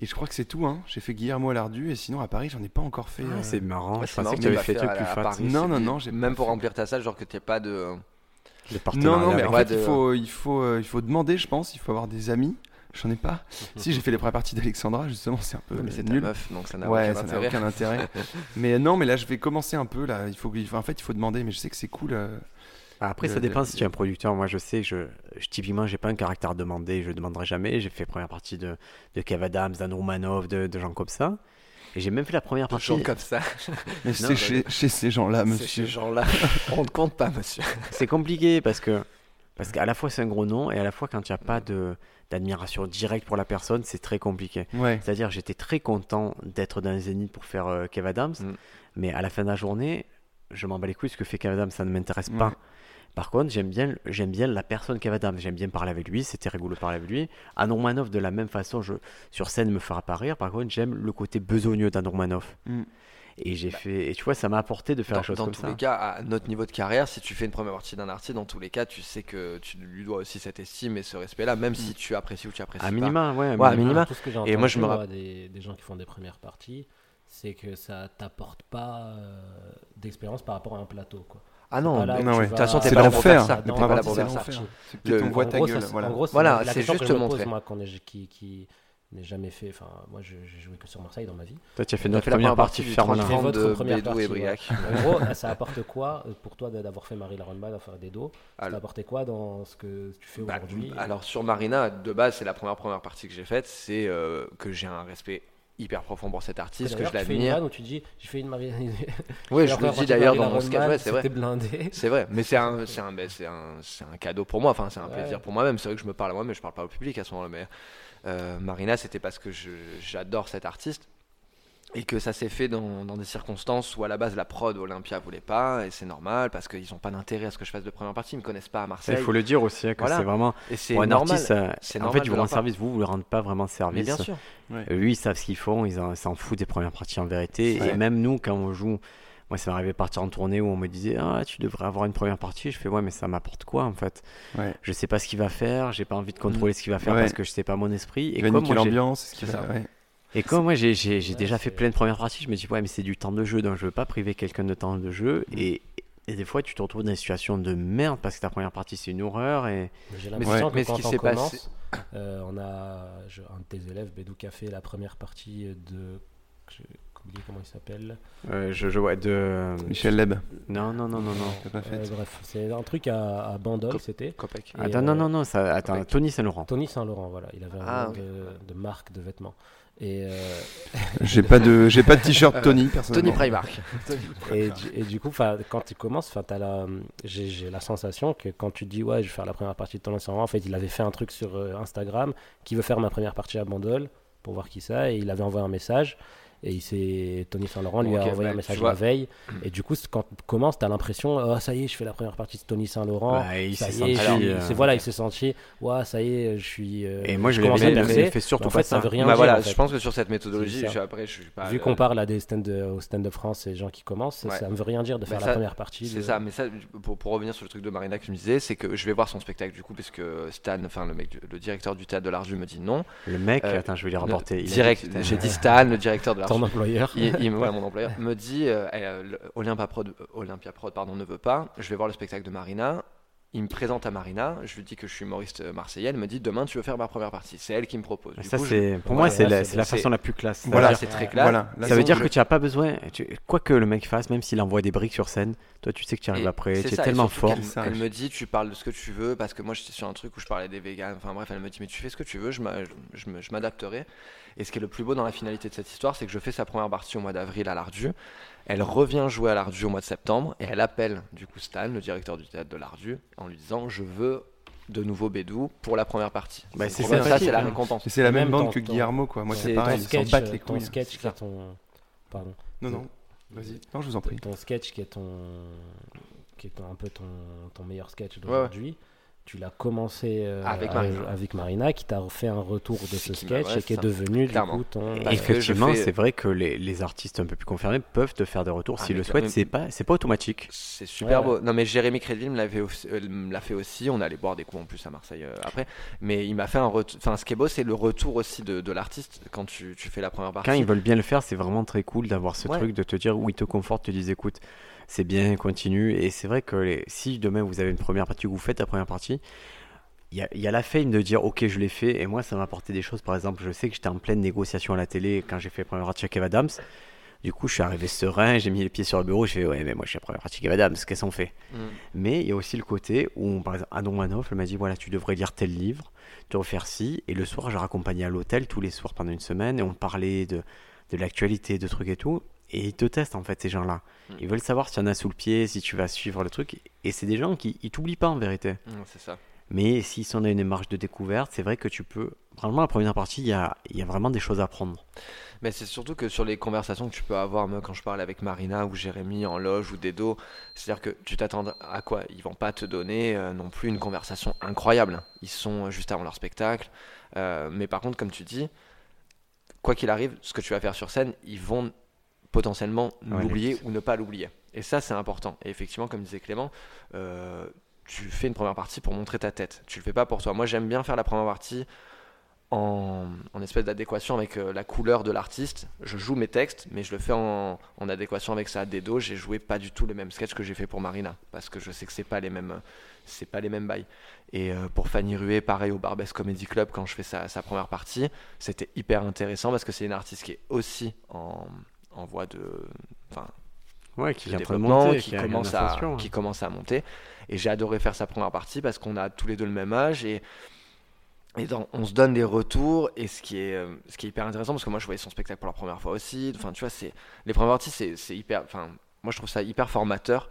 et je crois que c'est tout. Hein. J'ai fait Guillermo à l'Ardu. Et sinon, à Paris, j'en ai pas encore fait. Ah, euh, c'est marrant. Ouais, je c'est pensais marrant que tu avais fait des trucs à- plus à fat. Paris, Non, non, non, j'ai Même pour fait. remplir ta salle, genre que t'aies pas de. Les Non, non, mais en fait, de- il, faut, il, faut, euh, il faut demander, je pense. Il faut avoir des amis. J'en ai pas. <laughs> si, j'ai fait les premières parties d'Alexandra, justement, c'est un peu mais c'est nul. meuf, donc ça n'a Ouais, aucun ça n'a intérêt. aucun intérêt. <laughs> mais non, mais là, je vais commencer un peu. Là, il faut, il faut- en fait, il faut demander. Mais je sais que c'est cool. euh, Après, Le- ça dépend le- si tu es un producteur. Moi, je sais, je, je typiquement, j'ai pas un caractère demandé. Je demanderai jamais. J'ai fait première partie de, de Kev Adams, d'Anne Romanoff, de, de gens comme ça. Et j'ai même fait la première partie. gens comme ça. <laughs> Mais c'est bah, chez, chez ces gens-là, monsieur. ces gens-là. <laughs> On ne compte pas, monsieur. C'est compliqué parce que parce qu'à la fois c'est un gros nom et à la fois quand il n'y a pas de d'admiration directe pour la personne, c'est très compliqué. Ouais. C'est-à-dire, j'étais très content d'être dans les Zénith pour faire euh, Kev Adams, Mm. mais à la fin de la journée, je m'en bats les couilles. Ce que fait Kev Adams, ça ne m'intéresse pas. Ouais. Par contre, j'aime bien, j'aime bien la personne Kev Adams. J'aime bien parler avec lui. C'était rigolo de parler avec lui. Anne Romanoff, de la même façon, je, sur scène, me fera pas rire. Par contre, j'aime le côté besogneux d'Anne Romanoff. Mm. Et j'ai fait, et tu vois, ça m'a apporté de faire Dans, la chose dans comme tous ça. les cas, à notre niveau de carrière, si tu fais une première partie d'un artiste, dans tous les cas, tu sais que tu lui dois aussi cette estime et ce respect-là, même si tu apprécies ou tu apprécies À pas. minima, ouais. à Ouais, minima. minima. Tout ce que j'ai Et moi, je me entendu, rapp- des, des gens qui font des premières parties, c'est que ça t'apporte pas euh, d'expérience par rapport à un plateau. Quoi. Ah non, de toute vas- façon, t'es C'est pas là pour faire ça. T'es pas là pour c'est faire ça. Le- voix En ta gueule. Voilà. Voilà, c'est juste que montrer. moi, quand qui, qui n'ai jamais fait. Enfin, moi, je- j'ai joué que sur Marseille dans ma vie. Toi, tu as fait On notre fait première première partie Fermelin. 30 votre de première partie, et Briac. En gros, ça apporte quoi euh, pour toi d'avoir fait Marie Laronman, faire des dos? Ça apporté quoi dans ce que tu fais Bah, aujourd'hui? alors sur Marina, de base, c'est la première première partie que j'ai faite, c'est euh, que j'ai un respect hyper profond pour cet artiste, que je l'admire. où tu dis j'ai fait une Marie. <laughs> Oui, je le dis d'ailleurs dans mon sketch, ouais, c'est vrai. Blindé. <laughs> C'est vrai, mais c'est un, c'est un, c'est un, c'est un cadeau pour moi, enfin c'est un Ouais. plaisir pour moi-même. C'est vrai que je me parle à moi, mais je parle pas au public à ce moment-là. Mais euh, Marina, c'était parce que j'adore cet artiste. Et que ça s'est fait dans, dans des circonstances où à la base la prod Olympia voulait pas et c'est normal parce qu'ils n'ont pas d'intérêt à ce que je fasse de première partie ils me connaissent pas à Marseille Il faut le dire aussi, hein, que Voilà. c'est vraiment. et c'est normal artiste, euh, c'est en normal fait, ils vous rendent part. service, vous, vous ne rendez pas vraiment mais service. bien sûr Euh, Eux, ils savent ce qu'ils font, ils en- s'en foutent des premières parties en vérité. Ouais. Et même nous, quand on joue, moi, ça m'est arrivé de partir en tournée où on me disait Ah, tu devrais avoir une première partie. Je fais Ouais, mais ça m'apporte quoi en fait? Ouais. Je sais pas ce qu'il va faire, j'ai pas envie de contrôler ce qu'il va faire Ouais. parce que je sais pas mon esprit. Et comme l'ambiance. ce qui C'est va-. Et comme moi, j'ai Ouais, déjà fait plein de premières parties, je me dis Ouais, mais c'est du temps de jeu, donc je veux pas priver quelqu'un de temps de jeu. Mm. Et, et des fois, tu te retrouves dans des situations de merde parce que ta première partie, c'est une horreur. Et Mais J'ai Mais l'impression mais que ce quand qui on commence, passé- euh, on a je- un de tes élèves, Bédou, qui a fait la première partie de. J'ai oublié comment il s'appelle. euh, je, je ouais, de. Michel Leb. Non, non, non, non, non. T'as pas fait. Euh, bref, c'est un truc à, à Bandol, c'était. Copec. Et, Attends, non, euh, non, non, ça, attends, Tony Saint-Laurent. Tony Saint-Laurent, voilà. Il avait un Ah, nom de marque de vêtements. Et, euh, <laughs> J'ai pas de, j'ai pas de t-shirt Tony personnellement. <laughs> Tony Primark et, du, et du coup, quand tu commences, 'fin, t'as la- j'ai la sensation que quand tu dis, ouais, je vais faire la première partie de Tony Saint-Laurent, en fait, il avait fait un truc sur euh, Instagram qui veut faire ma première partie à Bandol pour voir qui ça, et il avait envoyé un message. Et il s'est Tony Saint-Laurent lui a envoyé un message la veille. Et du coup, quand tu commences, tu as l'impression, oh, ça y est, je fais la première partie de Tony Saint-Laurent. Ouais, il ça s'est y est, senti, euh, voilà, il s'est senti, ouais, ça y est, je suis. euh, Et moi, je, je l'ai commence à percer. mais fait surtout En pas fait, ça ça. veut rien bah dire. voilà en fait. je pense que sur cette méthodologie je, après je suis pas Vu euh, qu'on parle à des stand au stand-up France et gens qui commencent, Ouais. ça ne veut rien dire de faire ça, la première partie. C'est de- ça, mais ça, pour, revenir sur le truc de Marina que je me disais, c'est que je vais voir son spectacle du coup, parce que Stan, enfin le mec, le directeur du théâtre de l'Arju me dit non. Le mec, Euh, attends, je vais lui rapporter. direct, j'ai dit Stan, le directeur de l'Arju. Ton employeur. Il, il- ouais, mon employeur <laughs> me dit euh, eh, le- Olympia Prod, euh, Olympia Prod pardon, ne veut pas. Je vais voir le spectacle de Marina. Il me présente à Marina. Je lui dis que je suis humoriste euh, marseillais. Elle me dit demain tu veux faire ma première partie. C'est elle qui me propose. Du Ça, coup, je- pour moi, c'est ouais, la, c'est façon la plus classe. voilà, c'est très clair. Voilà. Là, Ça veut dire que tu n'as pas besoin, tu- quoi que le mec fasse, même s'il envoie des briques sur scène, toi tu sais que tu arrives Et après, c'est tu es ça, tellement fort. Ça, Elle, me dit, tu parles de ce que tu veux, parce que moi j'étais sur un truc où je parlais des vegans. Enfin bref, elle me dit, mais tu fais ce que tu veux, je m'adapterai. Et ce qui est le plus beau dans la finalité de cette histoire, c'est que je fais sa première partie au mois d'avril à l'Ardu. Elle revient jouer à l'Ardu au mois de septembre et elle appelle du coup Stan, le directeur du théâtre de l'Ardu, en lui disant, je veux de nouveau Bédou pour la première partie. Bah, c'est ça, c'est la récompense. C'est la même même bande ton- que Guillermo, quoi. Moi, C'est pareil. Ils s'en sketch, battent les ton couilles. sketch C'est qui est ton. Pardon. Non, non. Vas-y. Non, je vous en prie. Ton sketch qui est ton. qui est ton- un peu ton, ton meilleur sketch ouais. d'aujourd'hui. Tu l'as commencé euh, Avec à- Marina. avec Marina, qui t'a fait un retour de ce sketch et qui est devenu du coup ton. Effectivement, fais- c'est vrai que les, les artistes un peu plus confirmés peuvent te faire des retours Ah, s'ils le souhaitent. C'est pas, c'est pas automatique. C'est super Ouais. beau. Non mais Jérémy Crédville me l'avait aussi- euh, me l'a fait aussi. On allait boire des coups en plus à Marseille euh, après. Mais il m'a fait un retour. Enfin, ce qui est beau, c'est le retour aussi de, de l'artiste quand tu, tu fais la première partie. Quand ils veulent bien le faire, c'est vraiment très cool d'avoir ce Ouais. truc de te dire où ils te confortent, te disent écoute, c'est bien, continue. Et c'est vrai que les- si demain vous avez une première partie, que vous faites la première partie, il y a, il y a la fame de dire ok, je l'ai fait. Et moi, ça m'a apporté des choses. Par exemple, je sais que j'étais en pleine négociation à la télé quand j'ai fait la première partie avec Kev Adams. Du coup, je suis arrivé serein, j'ai mis les pieds sur le bureau, j'ai fait ouais, mais moi je suis la première partie Kev Adams, qu'est-ce qu'on fait? Mm. Mais il y a aussi le côté où, par exemple, Adon Manoff elle m'a dit voilà, tu devrais lire tel livre, tu devrais faire ci. Et le soir, je raccompagnais à l'hôtel tous les soirs pendant une semaine et on parlait de, de l'actualité, de trucs et tout. Et ils te testent en fait, ces gens-là. Mm. Ils veulent savoir si tu en as sous le pied, si tu vas suivre le truc. Et c'est des gens qui ils t'oublient pas en vérité. Mm, c'est ça. Mais s'ils sont dans une démarche de découverte, c'est vrai que tu peux. Franchement, la première partie, il y a, il y a vraiment des choses à apprendre. Mais c'est surtout que sur les conversations que tu peux avoir, moi, quand je parle avec Marina ou Jérémy en loge ou Dedo, c'est-à-dire que tu t'attends à quoi? Ils vont pas te donner euh, non plus une conversation incroyable. Ils sont juste avant leur spectacle. Euh, mais par contre, comme tu dis, quoi qu'il arrive, ce que tu vas faire sur scène, ils vont potentiellement Ouais, l'oublier ou ne pas l'oublier. Et ça, c'est important. Et effectivement, comme disait Clément, euh, tu fais une première partie pour montrer ta tête. Tu le fais pas pour toi. Moi, j'aime bien faire la première partie en, en espèce d'adéquation avec euh, la couleur de l'artiste. Je joue mes textes, mais je le fais en, en adéquation avec ça. Dedo, j'ai joué pas du tout le même sketch que j'ai fait pour Marina, parce que je sais que c'est pas les mêmes, c'est pas les mêmes bails. Et euh, pour Fanny Rué, pareil au Barbès Comedy Club, quand je fais sa, sa première partie, c'était hyper intéressant parce que c'est une artiste qui est aussi en, en voie de, enfin, Ouais, qui de développement, monter, qui, une commence à, hein. qui commence à monter. Et j'ai adoré faire sa première partie parce qu'on a tous les deux le même âge et, et dans- on se donne des retours. Et ce qui, est, euh, ce qui est hyper intéressant, parce que moi je voyais son spectacle pour la première fois aussi. Enfin, tu vois, c'est, les premières parties, c'est, c'est hyper. Enfin, moi je trouve ça hyper formateur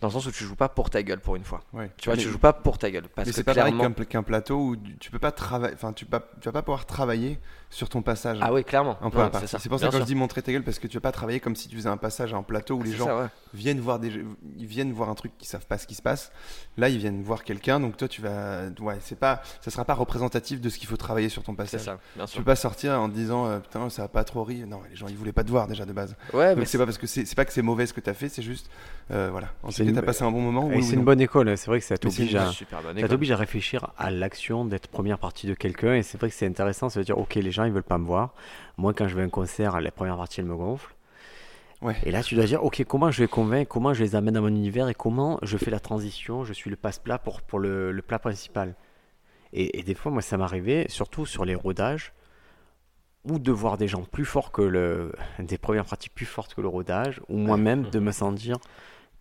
dans le sens où tu joues pas pour ta gueule pour une fois. Ouais. Tu vois, Mais- tu joues pas pour ta gueule. Parce mais que c'est pas pareil clairement. qu'un qu'un plateau où tu- tu peux pas travailler, enfin tu, pas- tu vas pas pouvoir travailler sur ton passage Ah oui, clairement. c'est pour ça que je dis montrer ta gueule parce que tu vas pas travailler comme si tu faisais un passage en plateau où les C'est gens ça, ouais. viennent voir des ils viennent voir un truc qu'ils savent pas ce qui se passe. Là, ils viennent voir quelqu'un donc toi tu vas ouais, c'est pas ça sera pas représentatif de ce qu'il faut travailler sur ton C'est passage. ça, bien Tu sûr. peux pas sortir en te disant euh, putain ça va pas trop rire. Non, les gens ils voulaient pas te voir déjà de base. Ouais, mais c'est pas parce que c'est c'est pas que c'est mauvais ce que tu as fait, c'est juste euh, voilà. C'est t'as passé un bon moment. Oui c'est une bonne école, c'est vrai que ça t'oblige à, réfléchir à l'action d'être première partie de quelqu'un. Et c'est vrai que c'est intéressant, ça veut dire, ok, les gens ils veulent pas me voir. Moi, quand je vais à un concert, la première partie elle me gonfle. Ouais. Et là, tu dois dire, ok, comment je les convainc, comment je les amène dans mon univers et comment je fais la transition, je suis le passe-plat pour, pour le, le plat principal. Et, et des fois, moi, ça m'arrivait, surtout sur les rodages, ou de voir des gens plus forts que le. des premières parties plus fortes que le rodage, ou moi-même de me sentir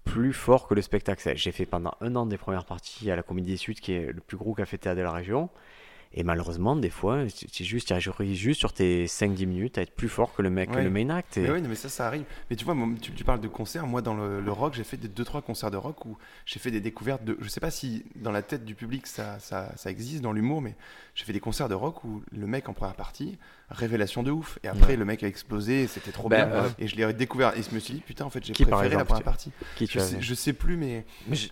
plus fort que le spectacle. J'ai fait pendant un an des premières parties à la Comédie Suds, qui est le plus gros café théâtre de la région. Et malheureusement, des fois, c'est juste, tu arrives juste sur tes 5-10 minutes à être plus fort que le mec, que le main act. Et... Mais oui, mais ça, ça arrive. Mais tu vois, moi, tu, tu parles de concerts. Moi, dans le, le rock, j'ai fait des deux trois concerts de rock où j'ai fait des découvertes de. Je sais pas si dans la tête du public ça, ça, ça existe dans l'humour, mais j'ai fait des concerts de rock où le mec en première partie, révélation de ouf. Et après, Ouais. le mec a explosé, c'était trop Ben, bien. euh, Et je l'ai découvert. Et je me suis dit, putain, en fait, j'ai préféré la première partie. Qui tu Je sais, je sais plus, mais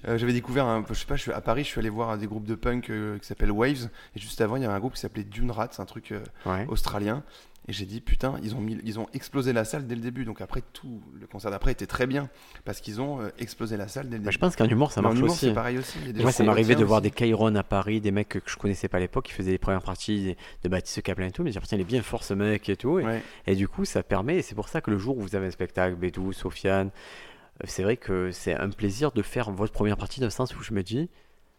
euh, j'avais découvert un. Je sais pas, je suis à Paris, je suis allé voir des groupes de punk euh, qui s'appelle Waves. Et juste avant, il y avait un groupe qui s'appelait Dune Rat, c'est un truc. Ouais. australien. Et j'ai dit, putain, ils ont, mis, ils ont explosé la salle dès le début. Donc après, tout le concert d'après était très bien. Parce qu'ils ont euh, explosé la salle dès le Bah, début. je pense qu'en humour, ça marche humour, aussi. c'est pareil aussi. Il y a des Moi, ça m'arrivait de voir des Kairon à Paris, des mecs que je connaissais pas à l'époque, qui faisaient les premières parties de Baptiste Caplin et tout, mais j'ai il est bien fort ce mec et tout. Et, Ouais. et du coup, ça permet, et c'est pour ça que le jour où vous avez un spectacle, Bédou, Sofiane, euh, c'est vrai que c'est un plaisir de faire votre première partie dans le sens où je me dis,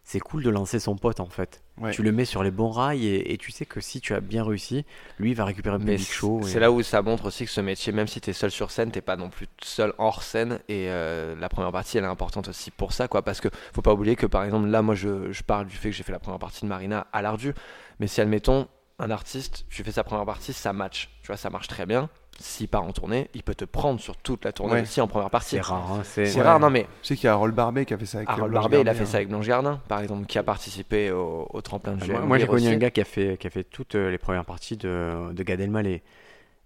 c'est cool de lancer son pote en fait. Ouais. Tu le mets sur les bons rails et, et tu sais que si tu as bien réussi, lui il va récupérer un Mais public chaud. c'est et- là où ça montre aussi que ce métier, même si tu es seul sur scène, t'es pas non plus seul hors scène. Et euh, la première partie, elle est importante aussi pour ça, quoi. Parce que faut pas oublier que par exemple, là, moi, je, je parle du fait que j'ai fait la première partie de Marina à l'ardu. Mais si, admettons, un artiste, tu fais sa première partie, ça match. Tu vois, ça marche très bien. S'il part en tournée, il peut te prendre sur toute la tournée Ouais. aussi en première partie. C'est rare. hein, c'est Ouais. rare, non, mais Je sais qu'il y a Harold Barbet qui a fait ça avec Harold Blanche Barbet, il a fait ça avec Blanche Gardin, par exemple, qui a participé au, au tremplin du Moi, JMBR moi, j'ai connu un gars qui a fait, qui a fait toutes euh, les premières parties de, de Gad Elmaleh.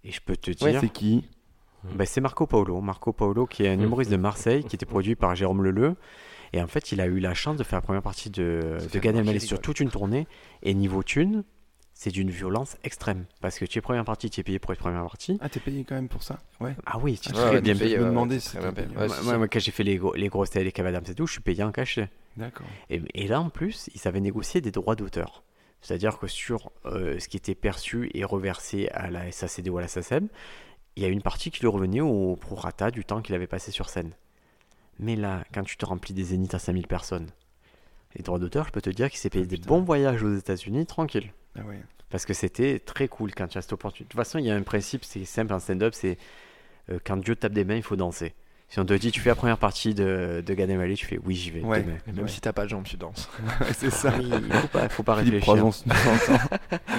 Et je peux te Ouais, dire, C'est qui Ben, c'est Marco Paolo. Marco Paolo, qui est un Mhm. humoriste de Marseille, qui était produit par Jérôme Leleu. Et en fait, il a eu la chance de faire la première partie de, de Gad Elmaleh sur toute une tournée. Et niveau thune, c'est d'une violence extrême. Parce que tu es première partie, tu es payé pour être première partie. Ah, t'es payé quand même pour ça Ouais. Ah oui, tu es Ah, très ouais, bien payé. Je me demandais si bien payé. payé. Ouais, Ouais, Moi, moi, quand j'ai fait les, gros- les grosses télés, les cavadams et tout, je suis payé en cachet. D'accord. Et, et là, en plus, ils avaient négocié des droits d'auteur. C'est-à-dire que sur euh, ce qui était perçu et reversé à la SACD ou à la SACEM, il y a une partie qui lui revenait au prorata du temps qu'il avait passé sur scène. Mais là, quand tu te remplis des zéniths à 5000 personnes, les droits d'auteur, je peux te dire qu'il s'est payé Ah, des bons voyages aux États-Unis tranquille. Ah ouais. Parce que c'était très cool quand tu as cette opportunité. De toute façon, il y a un principe, c'est simple en stand-up, c'est euh, quand Dieu tape des mains, il faut danser. Si on te dit, tu fais la première partie de, de Gad Elmaleh, tu fais oui, j'y vais. Ouais. demain. Et même Ouais. si t'as pas de jambes, tu danses. <laughs> c'est ça. Oui, il faut pas, faut pas Philippe réfléchir.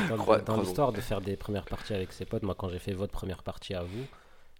Dans, dans l'histoire de faire des premières parties avec ses potes, moi quand j'ai fait votre première partie à vous,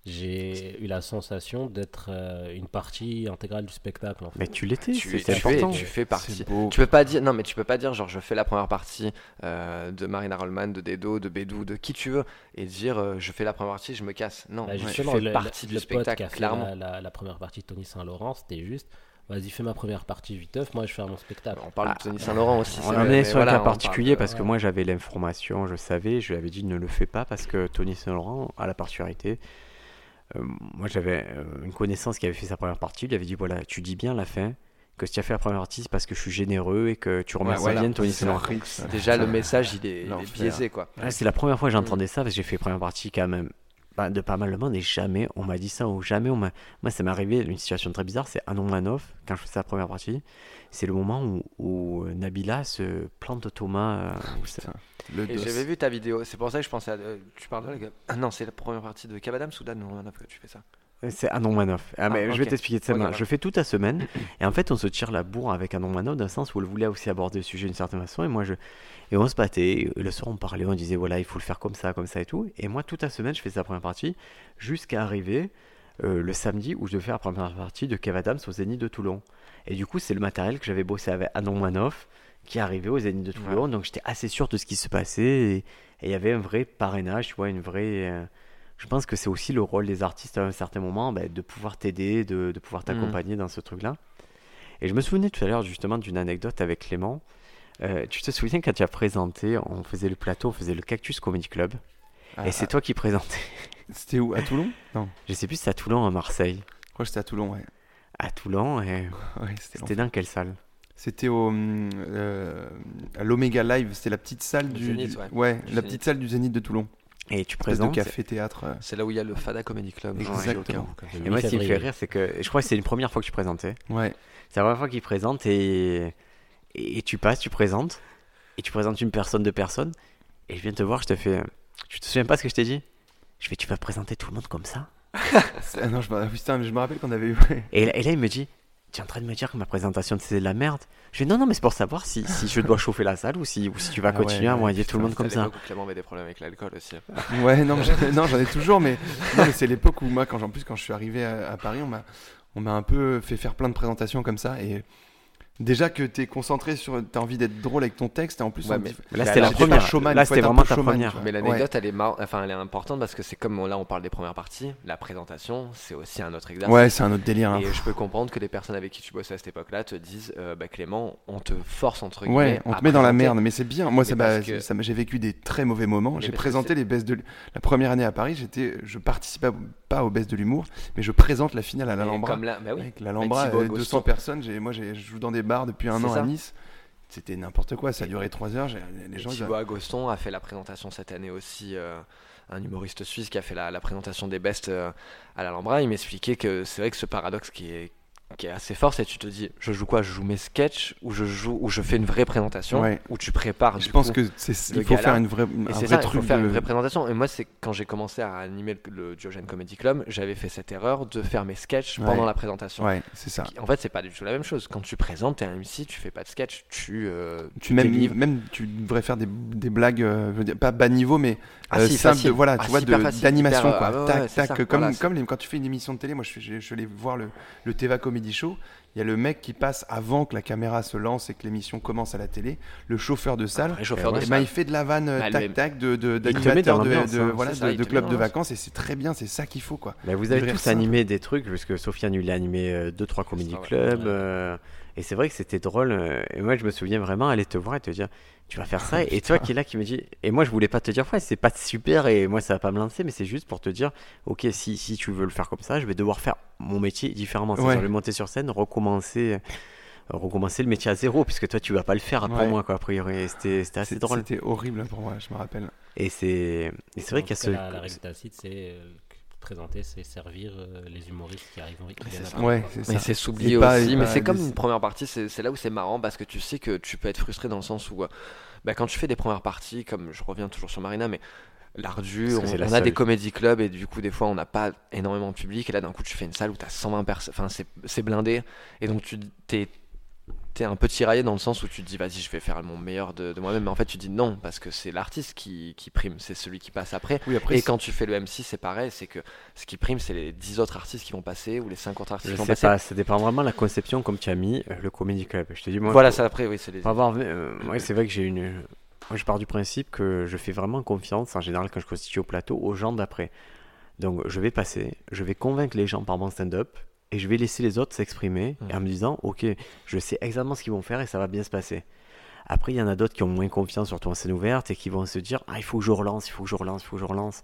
j'ai eu la sensation d'être euh, une partie intégrale du spectacle. En fait. Mais tu l'étais, Tu, tu fais, important. tu fais partie. Tu peux pas dire non mais tu peux pas dire genre je fais la première partie euh, de Marina Rollman, de Dedo, de Bédou, de qui tu veux et dire euh, je fais la première partie, je me casse. Non, Bah, tu justement, fais le, partie le- du le pote spectacle qui a fait clairement. la, la- la première partie de Tony Saint-Laurent, c'était juste, vas-y fais ma première partie viteuf, moi je fais mon spectacle. On parle Ah, de Tony Saint-Laurent aussi. On en est sur un cas particulier parce que ouais. moi j'avais l'information, je savais, je lui avais dit ne le fais pas parce que Tony Saint-Laurent a la particularité. Euh, moi j'avais euh, une connaissance qui avait fait sa première partie, il lui avait dit voilà, tu dis bien à la fin que si tu as fait la première partie c'est parce que je suis généreux et que tu remercies voilà, bien Tony la ça. <laughs> Déjà le message il est, il est L'enfer. biaisé quoi. Ah, c'est la première fois que j'entendais ça parce que j'ai fait première partie quand même bah, de pas mal de monde et jamais on m'a dit ça ou jamais on m'a. Moi, ça m'est arrivé une situation très bizarre. C'est Anon Manoff quand je faisais la première partie. C'est le moment où, où euh, Nabila se plante Thomas. euh, Putain, le Et j'avais vu ta vidéo, c'est pour ça que je pensais à. euh, tu parles de la. Ah non, c'est la première partie de Cavadam Soudan ou que tu fais ça? C'est Anon Manoff. Ah, mais Ah, Je vais t'expliquer de ça. Ok, maintenant. ouais. Je fais toute la semaine et en fait, on se tire la bourre avec Anon Manoff d'un sens où elle voulait aussi aborder le sujet d'une certaine façon et moi je. Et on se battait, le soir on parlait, on disait voilà, il faut le faire comme ça, comme ça et tout. Et moi, toute la semaine, je fais sa première partie jusqu'à arriver euh, le samedi où je devais faire la première partie de Kev Adams au Zénith de Toulon. Et du coup, c'est le matériel que j'avais bossé avec Anon Manoff qui est arrivé au Zénith de Toulon. Donc j'étais assez sûr de ce qui se passait et et il y avait un vrai parrainage, tu vois, une vraie. euh, je pense que c'est aussi le rôle des artistes à un certain moment ben, de pouvoir t'aider, de, de pouvoir t'accompagner dans ce truc-là. Et je me souvenais tout à l'heure justement d'une anecdote avec Clément. Euh, tu te souviens quand tu as présenté, on faisait le plateau, on faisait le Cactus Comedy Club, Ah, et c'est toi qui présentais. <laughs> C'était où À Toulon? Non, Je sais plus si c'est à Toulon ou à Marseille. je crois que c'était à Toulon, ouais. À Toulon, et <laughs> Ouais, c'était c'était dans quelle salle? C'était au hum, euh, à l'Omega Live, c'était la petite salle Le du, Zénith, du- ouais. La Zénith. petite salle du Zénith de Toulon. Et tu de présentes. café théâtre. euh. C'est là où il y a le Fada Comedy Club. je dis au cas où, comme ça. Et moi, ce qui me fait rire, c'est que je crois que c'est une première fois que tu présentais. Ouais. C'est la première fois qu'il présente et... et tu passes, tu présentes, et tu présentes une personne, deux personnes, et je viens te voir, je te fais. Tu te souviens pas ce que je t'ai dit? Je fais, tu vas présenter tout le monde comme ça? <laughs> Ah non, je, me- putain, mais je me rappelle qu'on avait eu. ouais. et, là- et là, il me dit, tu es en train de me dire que ma présentation c'est de la merde Je fais, non, non, mais c'est pour savoir si, si je dois chauffer la salle ou si, ou si tu vas Ah ouais, continuer à envoyer tout le monde comme C'était ça. l'époque où Clément avait des problèmes avec l'alcool aussi. <laughs> Ouais, non, j'en ai- non, j'en ai toujours, mais c'est l'époque où moi, quand, en plus, quand je suis arrivé à, à Paris, on m'a, on m'a un peu fait faire plein de présentations comme ça. Et déjà que t'es concentré sur. T'as envie d'être drôle avec ton texte, et en plus, Ouais, on mais- dit- Mais là, c'était la première. showman, là, c'était vraiment ta showman, première. Mais l'anecdote, elle est mar- enfin, elle est importante parce que c'est comme là, on parle des premières parties. La présentation, c'est aussi un autre exercice. Ouais, c'est un autre délire. hein. Et je peux comprendre que les personnes avec qui tu bossais à cette époque-là te disent euh, bah, Clément, on te force entre guillemets. Ouais, on te met dans la merde, mais c'est bien. Moi, ça, que- ça j'ai vécu des très mauvais moments. Mais J'ai présenté les baisses de la première année à Paris. J'étais, je participais pas aux baisses de l'humour, mais je présente la finale à l'Alhambra. Comme là, bah oui. Avec l'Alhambra, Thibaut euh, Agoston. 200 personnes. J'ai, moi, j'ai, je joue dans des bars depuis un an à. Nice. C'était n'importe quoi. Ça a duré 3 heures. Les gens, Thibaut Agoston a fait la présentation cette année aussi, euh, un humoriste suisse qui a fait la, la présentation des bestes euh, à l'Alhambra. Il m'expliquait que c'est vrai que ce paradoxe qui est, qui est assez fort, c'est tu te dis, je joue quoi? Je joue mes sketchs ou je joue ou je fais une vraie présentation Ouais. ou tu prépares. je du pense coup, que c'est, il faut gala. faire une vraie, un Et c'est vrai ça, il truc faut faire de- une vraie présentation. Et moi, c'est quand j'ai commencé à animer le, le Comedy Club, j'avais fait cette erreur de faire mes sketchs Ouais. pendant la présentation. Ouais, c'est ça. En fait, c'est pas du tout la même chose. Quand tu présentes, t'es un MC, tu fais pas de sketch, tu. euh, Tu même, même tu devrais faire des, des blagues, euh, je veux dire, pas bas niveau, mais Ah euh, si, simples, facile. de- voilà, Ah tu vois, d'animation, quoi. tac, tac, comme, comme quand tu fais une émission de télé, moi, je, je, je voir le, le Teva Comedy Show. Il y a le mec qui passe avant que la caméra se lance et que l'émission commence à la télé, le chauffeur de salle. vrai chauffeur de Et ben, il fait de la vanne euh, Bah, tac tac de, de, d'animateur de, hein, voilà, ça, de, de club de vacances et c'est très bien, c'est ça qu'il faut quoi. Mais vous avez tous ça. animé des trucs, parce que Sofiane il a animé 2-3 comedy ça, ouais. Et c'est vrai que c'était drôle. euh, et moi, je me souviens vraiment aller te voir et te dire Tu vas faire ça. et toi qui est là qui me dit Et moi, je voulais pas te dire Ouais, c'est pas super et moi, ça va pas me lancer, mais c'est juste pour te dire Ok, si, si tu veux le faire comme ça, je vais devoir faire mon métier différemment. C'est-à-dire, Ouais. je vais monter sur scène, recommencer. euh, recommencer le métier à zéro puisque toi tu vas pas le faire pour Ouais. moi quoi a priori c'était c'était assez drôle C'était horrible pour moi, je me rappelle. et c'est et c'est vrai qu'il y a ce La, la règle tacite, c'est euh, présenter, c'est servir euh, les humoristes qui arrivent en qui Ouais. Mais c'est s'oublier pas- aussi. mais c'est comme une première partie, c'est c'est là où c'est marrant parce que tu sais que tu peux être frustré dans le sens où, euh, bah, quand tu fais des premières parties, comme je reviens toujours sur Marina, mais l'ardu, on, la a des comédie clubs et du coup, des fois, on n'a pas énormément de public. Et là, d'un coup, tu fais une salle où tu as 120 personnes, enfin, c'est- c'est blindé. Et donc, tu t'es t'es un peu tiraillé dans le sens où tu te dis vas-y je vais faire mon meilleur de, de moi-même mais en fait tu dis non parce que c'est l'artiste qui, qui prime c'est celui qui passe après Oui, après, et quand tu fais le MC c'est pareil c'est que ce qui prime c'est les 10 autres artistes qui vont passer ou les 5 autres artistes je qui vont passer pas ça dépend vraiment de la conception comme tu as mis euh, le comedy club je te dis moi voilà ça après oui c'est les euh, <clears throat> ouais, c'est vrai que j'ai une. Moi, je pars du principe que je fais vraiment confiance en général quand je constitue au plateau aux gens d'après. Donc, je vais passer, je vais convaincre les gens par mon stand-up et je vais laisser les autres s'exprimer en me disant, ok, je sais exactement ce qu'ils vont faire et ça va bien se passer. Après, il y en a d'autres qui ont moins confiance, surtout en scène ouverte, et qui vont se dire, ah, il faut que je relance, il faut que je relance, il faut que je relance.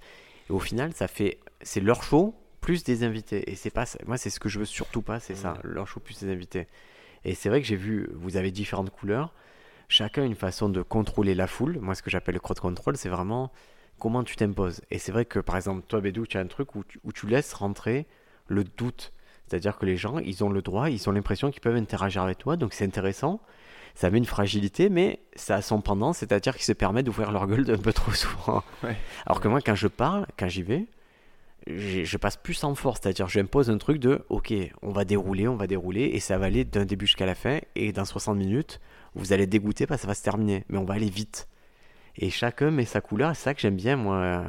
Et au final, ça fait, c'est leur show plus des invités. Et c'est pas, moi, c'est ce que je veux surtout pas, c'est ça, leur show plus des invités. Et c'est vrai que j'ai vu, vous avez différentes couleurs chacun a une façon de contrôler la foule. Moi, ce que j'appelle le crowd control, c'est vraiment comment tu t'imposes. Et c'est vrai que, par exemple, toi, Bédou, tu as un truc où tu, où tu laisses rentrer le doute. C'est-à-dire que les gens, ils ont le droit, ils ont l'impression qu'ils peuvent interagir avec toi, donc c'est intéressant. Ça met une fragilité, mais ça a son pendant, c'est-à-dire qu'ils se permettent d'ouvrir leur gueule un peu trop souvent. Ouais. Alors que moi, quand je parle, quand j'y vais, je passe plus en force, c'est-à-dire j'impose un truc de ok, on va dérouler, on va dérouler, et ça va aller d'un début jusqu'à la fin, et dans 60 minutes, vous allez dégoûté parce que ça va se terminer, mais on va aller vite. Et chacun met sa couleur, c'est ça que j'aime bien, moi.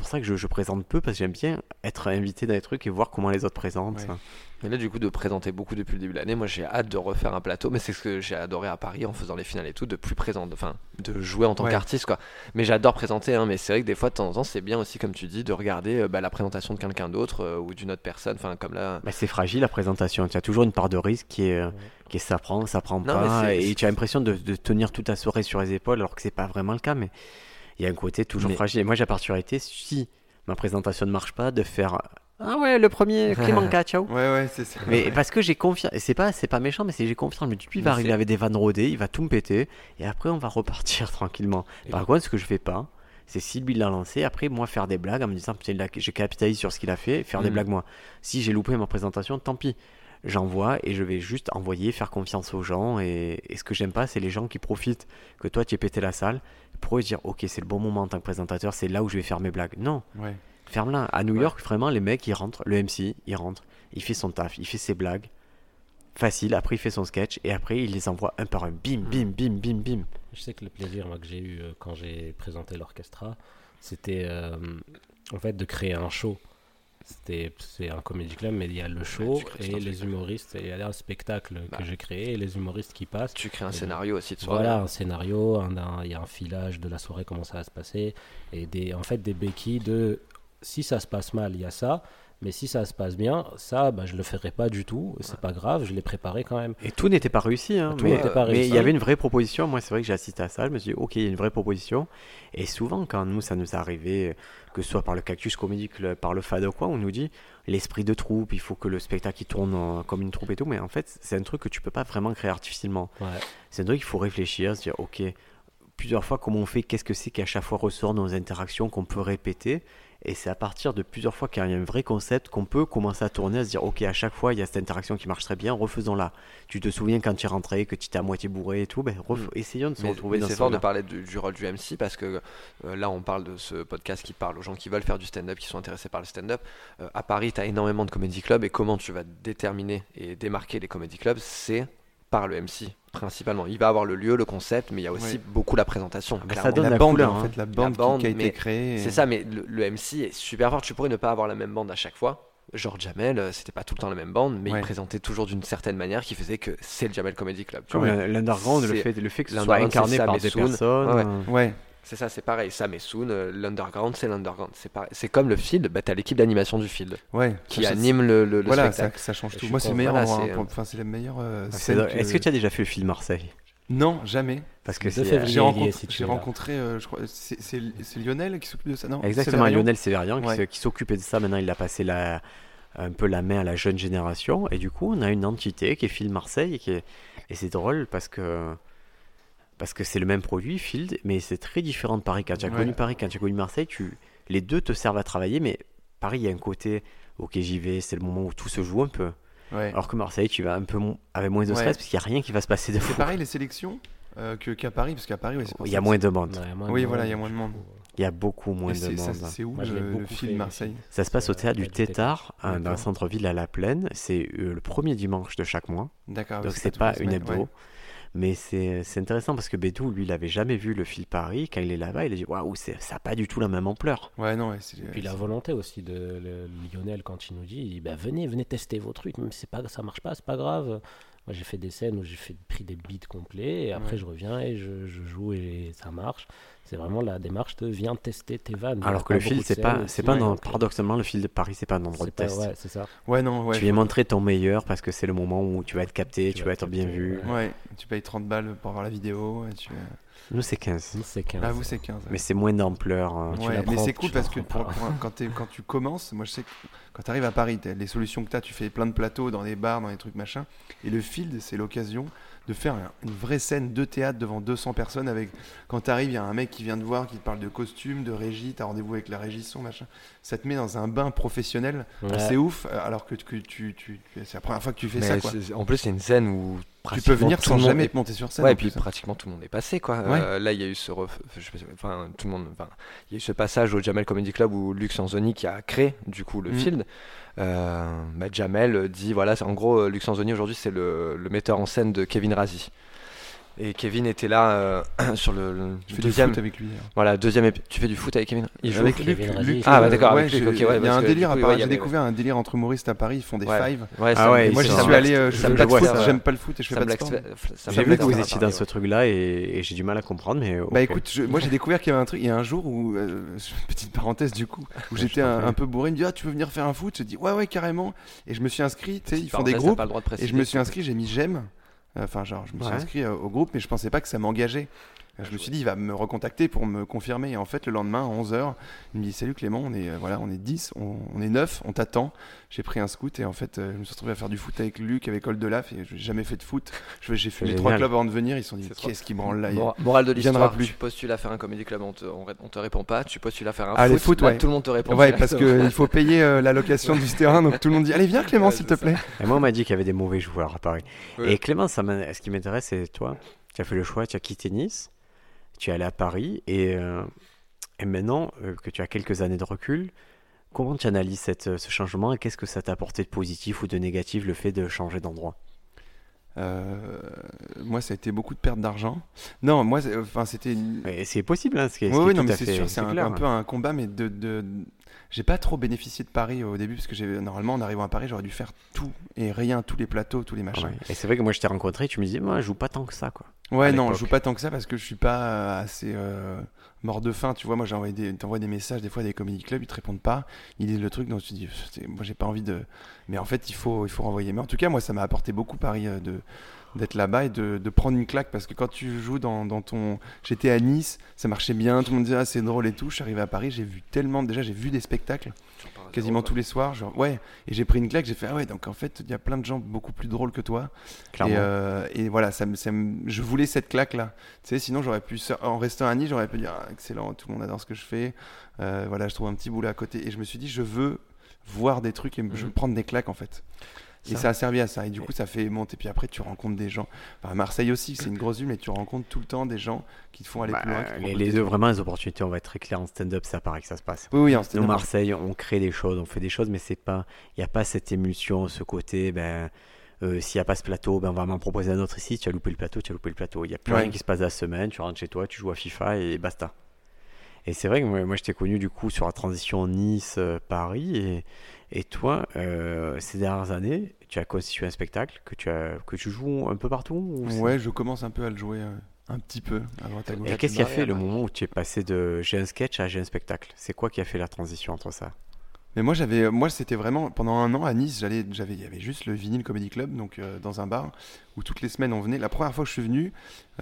C'est pour ça que je, je présente peu, parce que j'aime bien être invité dans les trucs et voir comment les autres présentent. Ouais. Mais là, du coup, de présenter beaucoup depuis le début de l'année, moi j'ai hâte de refaire un plateau, mais c'est ce que j'ai adoré à Paris en faisant les finales et tout, de plus présenter, enfin, de jouer en tant Ouais. qu'artiste, quoi. Mais j'adore présenter, hein, mais c'est vrai que des fois, de temps en temps, c'est bien aussi, comme tu dis, de regarder euh, bah, la présentation de quelqu'un d'autre euh, ou d'une autre personne, enfin, comme là. Bah, c'est fragile la présentation. Tu as toujours une part de risque qui est, euh, qui est ça prend, ça prend Non, pas. Et tu as l'impression de, de tenir toute ta soirée sur les épaules alors que c'est pas vraiment le cas. Mais il y a un côté toujours Mais- fragile. Et moi, j'ai la particularité, si ma présentation ne marche pas, de faire Ah ouais, le premier, <laughs> Clément K, ciao. Ouais, ouais, c'est ça. Mais parce que j'ai confiance, et c'est pas, c'est pas méchant, mais c'est j'ai confiance. Je me dis, lui, il va arriver avec des vannes rodées, il va tout me péter, et après on va repartir <laughs> tranquillement. Et Par contre, ce que je fais pas, c'est si lui l'a lancé, après moi faire des blagues en me disant, putain, j'ai capitalisé sur ce qu'il a fait, faire des Mhm. blagues moi. Si j'ai loupé ma présentation, tant pis. J'envoie et je vais juste envoyer, faire confiance aux gens. Et, et ce que j'aime pas, c'est les gens qui profitent que toi tu aies pété la salle pour eux dire, ok, c'est le bon moment en tant que présentateur, c'est là où je vais faire mes blagues. Non, Ouais. Ferme-la. À New Ouais. York, vraiment, les mecs, ils rentrent. Le MC, il rentre. Il fait son taf. Il fait ses blagues. Facile. Après, il fait son sketch. Et après, il les envoie un par un. Bim, bim, bim, bim, bim. Je sais que le plaisir moi, que j'ai eu euh, quand j'ai présenté l'orchestra, c'était euh, en fait de créer un show. C'est un comédie club, mais il y a le show et les humoristes. Il y a un spectacle Bah. que j'ai créé et les humoristes qui passent. Tu crées un Et scénario aussi de soirée. Voilà, un scénario, un- un- il y a un filage de la soirée, comment ça va se passer, et des, en fait des béquilles de si ça se passe mal, il y a ça, mais si ça se passe bien, ça, bah, je le ferai pas du tout, c'est pas grave, je l'ai préparé quand même. Et tout n'était pas réussi. Hein, Tout mais n'était pas mais réussi. il y avait une vraie proposition. Moi, c'est vrai que j'ai assisté à ça. Je me suis dit, ok, il y a une vraie proposition. Et souvent, quand nous, ça nous est arrivé, que ce soit par le Cactus Comedy Club, par le FAD ou quoi, on nous dit l'esprit de troupe, il faut que le spectacle il tourne comme une troupe et tout. Mais en fait, c'est un truc que tu peux pas vraiment créer artificiellement. Ouais. C'est un truc qu'il faut réfléchir, se dire, ok, plusieurs fois, comment on fait, qu'est-ce que c'est qui à chaque fois ressort dans nos interactions qu'on peut répéter? Et c'est à partir de plusieurs fois qu'il y a un vrai concept qu'on peut commencer à tourner, à se dire, ok, à chaque fois, il y a cette interaction qui marche très bien, refaisons-la. Tu te souviens quand tu es rentré, que tu étais à moitié bourré et tout, ben, ref- Mm. essayons de se Mais, retrouver mais dans c'est ce fort de parler du, du rôle du MC parce que euh, là on parle de ce podcast qui parle aux gens qui veulent faire du stand-up, qui sont intéressés par le stand-up. Euh, à Paris, tu as énormément de comédie clubs et comment tu vas déterminer et démarquer les comédie clubs, c'est par le MC principalement. Il va avoir le lieu, le concept, mais il y a aussi Ouais. beaucoup la présentation. Ah bah, ça clairement. donne la la bande, couleur, en hein. fait, la bande, qui- bande, qui, a été créée. C'est ça, mais le, le MC est super fort. Tu pourrais ne pas avoir la même bande à chaque fois. Genre Jamel, euh, c'était pas tout le temps la même bande, mais Ouais. il présentait toujours d'une certaine manière qui faisait que c'est le Jamel Comedy Club. l'un- l'underground, le fait, le fait que ce soit incarné par des Soon. personnes. Ouais, ouais. euh, Ouais, C'est ça, c'est pareil. Sam et Soon, euh, l'underground, c'est l'underground. C'est pareil. C'est comme le field, bah, t'as l'équipe d'animation du field ouais. qui Ça, anime le, le, le Voilà, ça, spectacle. ça change tout. Moi, c'est le meilleur. voilà, hein, euh, Enfin, c'est la meilleure euh, que- Est-ce que tu as déjà fait le film Marseille? Non, jamais. Parce que Le c'est. 2 euh. J'ai rencontré, si rencontré euh, je crois, c'est Lionel qui s'occupe de ça, non? Exactement, Sévérian Lionel Sévérian qui Ouais. se- qui s'occupait de ça. Maintenant, il a passé la, un peu la main à la jeune génération. Et du coup, on a une entité qui est Field Marseille. Et, qui est- et c'est drôle parce que parce que c'est le même produit, Field, mais c'est très différent de Paris. Quand tu as Ouais. connu Paris, quand tu as connu Marseille, tu... les deux te servent à travailler. Mais Paris, il y a un côté, ok, j'y vais, c'est le moment où tout se joue un peu. Ouais. Alors que Marseille, tu vas un peu avec moins de Ouais. stress parce qu'il n'y a rien qui va se passer de C'est fou. pareil les sélections euh, que- qu'à Paris, parce qu'à Paris, c'est Il y a moins c'est- de monde. Ouais, moins de Oui, monde, voilà, il y a moins de monde. Il y a beaucoup moins de c'est- monde. C'est où Moi, le, film Marseille? Ça se passe au Euh, théâtre du Tétard, hein, dans le centre-ville à La Plaine. C'est euh, le premier dimanche de chaque mois. D'accord. Donc c'est pas une hebdo. Mais c'est c'est intéressant parce que Bédou, lui, il avait jamais vu le fil Paris. Quand il est là-bas, il a dit Waouh, c'est- ça n'a pas du tout la même ampleur. Ouais, non, ouais. Et puis la volonté aussi de le- Lionel quand il nous dit, il dit, bah, venez, venez tester vos trucs, même si c'est pas, ça marche pas, c'est pas grave. Moi j'ai fait des scènes où j'ai fait, pris des beats complets et après Ouais. je reviens et je, je joue et ça marche. C'est vraiment la démarche de viens tester tes vannes. Alors que le fil, c'est pas, c'est pas paradoxalement le fil de Paris, c'est pas un endroit de pas- test. ouais, c'est ça. Ouais, non, ouais. tu viens montrer ton meilleur parce que c'est le moment où tu vas être capté, Tu tu, vas vas être bien vu. ouais. Ouais, tu payes 30 balles pour voir la vidéo. Et tu... Nous, c'est 15. Nous, C'est 15. Ah, vous, c'est 15. Mais c'est moins d'ampleur. hein. tu Ouais, la mais c'est cool tu parce que pour- pour quand, t'es- quand tu commences, moi je sais que quand tu arrives à Paris, t'as- les solutions que tu as, tu fais plein de plateaux dans des bars, dans des trucs machin. Et le field, c'est l'occasion de faire un- une vraie scène de théâtre devant 200 personnes. Avec Quand tu arrives, il y a un mec qui vient te voir, qui te parle de costume, de régie, tu as rendez-vous avec la régisson, machin. Ça te met dans un bain professionnel. Ouais. C'est ouf, euh, alors que, que tu, tu- c'est la première fois que tu fais Mais ça. Quoi. en plus, c'est une scène où Tu peux venir sans jamais est- te monter sur scène. Ouais, et puis hein. pratiquement tout le monde est passé quoi. Ouais. Euh, là, il y a eu ce, ref- enfin tout le monde, enfin il y a eu ce passage au Jamel Comedy Club où Luc Sanzoni qui a créé du coup le Mhm. field. Euh, bah, Jamel dit voilà, en gros euh, Luc Sanzoni aujourd'hui c'est le, le metteur en scène de Kevin Razi. Et Kevin était là euh, <clears throat> sur le, le Je fais deuxième. du foot avec lui. hein. Voilà, deuxième. épi- Tu fais du foot avec Kevin? Il joue Avec Luc. Luc, Ah, bah, d'accord, ouais, avec Luc, j'ai- ok, ouais, Il y a un délire à Paris. ouais, il J'ai découvert un délire entre humoristes à Paris. Ils font des Ouais. fives. Ouais, Ah ouais, moi, suis allé. euh, Je fais pas de foot. faire, J'aime pas le foot et je fais pas de sport. J'ai vu que vous étiez dans ce truc-là et, et j'ai du mal à comprendre, mais. Bah écoute, je- moi j'ai découvert qu'il y avait un truc. Il y a un jour où, euh, <laughs> petite parenthèse du coup, où je j'étais un, peu bourré. Il me dit Ah, tu veux venir faire un foot? J'ai dit Ouais, ouais, carrément. Et je me suis inscrit. Tu sais, ils font des groupes. Et je me suis inscrit, j'ai mis j'aime. Enfin, genre, je me suis Ouais. inscrit euh, au groupe, mais je pensais pas que ça m'engageait. Euh, Je me suis dit, il va me recontacter pour me confirmer. Et en fait, le lendemain, à 11h, il me dit Salut Clément, on est, euh, voilà, on est 10, on, on est 9, on t'attend. J'ai pris un scout et en fait, euh, je me suis retrouvé à faire du foot avec Luc, avec Oldolaf. Et je n'ai jamais fait de foot. J'ai fumé trois clubs avant de venir. Ils se sont dit Qu'est-ce qui branle là Mor- Morale de l'histoire, tu postules à faire un comédie club, on te, on, te répond pas. Tu postules à faire un Ah, foot, les foot, là, ouais. tout le monde te répond. Ouais, parce qu'il <laughs> faut payer euh, la location du terrain. Donc tout le monde dit Allez, viens Clément, Ouais, s'il te plaît. Et moi, on m'a dit qu'il y avait des mauvais joueurs à Paris. Ouais. Et Clément, ça ce qui m'intéresse, c'est toi, tu as fait le choix, tu as quitté Nice, tu es allé à Paris, et, euh, et maintenant euh, que tu as quelques années de recul, comment tu analyses cette, euh, ce changement et qu'est-ce que ça t'a apporté de positif ou de négatif le fait de changer d'endroit? Euh, moi, ça a été beaucoup de perte d'argent. Non, moi, enfin, c'était C'est possible, hein, ce qui est, ce Oui, qui oui, est non, tout mais à c'est sûr, c'est un, un peu un combat, mais de, de... j'ai pas trop bénéficié de Paris au début parce que normalement en arrivant à Paris, j'aurais dû faire tout et rien, tous les plateaux, tous les machins. Ouais. Et c'est vrai que moi je t'ai rencontré, tu me disais, moi je joue pas tant que ça quoi. Ouais, non, je joue pas tant que ça parce que je suis pas euh, assez euh, mort de faim. Tu vois, moi, j'ai envoyé des, des messages des fois à des comedy clubs, ils te répondent pas, ils disent le truc, donc tu dis, moi, j'ai pas envie de. Mais en fait, il faut, il faut renvoyer. Mais en tout cas, moi, ça m'a apporté beaucoup Paris euh, de d'être là-bas et de, de prendre une claque parce que quand tu joues dans, dans ton j'étais à Nice ça marchait bien tout le monde disait ah, c'est drôle et tout je suis arrivé à Paris j'ai vu tellement déjà j'ai vu des spectacles quasiment tous les soirs genre ouais et j'ai pris une claque j'ai fait ah ouais donc en fait il y a plein de gens beaucoup plus drôles que toi Clairement. et, euh, et voilà, ça me, ça me- je voulais cette claque-là. Tu sais, sinon j'aurais pu, en restant à Nice, j'aurais pu dire ah, excellent, tout le monde adore ce que je fais. Euh, voilà, je trouve un petit boulot à côté. Et je me suis dit, je veux voir des trucs et je veux Mhm. prendre des claques en fait. Et Ça. ça a servi à ça. Et du coup, ça fait monter. Puis après, tu rencontres des gens. Enfin, Marseille aussi, c'est une grosse ville, mais tu rencontres tout le temps des gens qui te font aller Bah, plus loin. te les, deux, vraiment, les opportunités, on va être très clair en stand-up, à Paris que ça se passe. Oui, oui, en Nous, stand-up. Marseille, on crée des choses, on fait des choses, mais c'est pas, il n'y a pas cette émulsion, ce côté, ben, euh, s'il n'y a pas ce plateau, ben, on va m'en proposer un autre ici, tu as loupé le plateau, tu as loupé le plateau. Il n'y a plus Ouais. rien qui se passe la semaine, tu rentres chez toi, tu joues à FIFA et basta. Et c'est vrai que moi, moi, je t'ai connu du coup sur la transition Nice-Paris, et, et toi, euh, ces dernières années, tu as constitué un spectacle que tu, as, que tu joues un peu partout ou Ouais, je commence un peu à le jouer euh, un petit peu à droite à gauche. Et qu'est-ce qui a fait le moment où tu es passé de j'ai un sketch à j'ai un spectacle? C'est quoi qui a fait la transition entre ça? Mais moi, j'avais, moi, c'était vraiment pendant un an à Nice. J'allais, j'avais, il y avait juste le Vinyl Comedy Club, donc euh, dans un bar où toutes les semaines on venait. La première fois que je suis venu,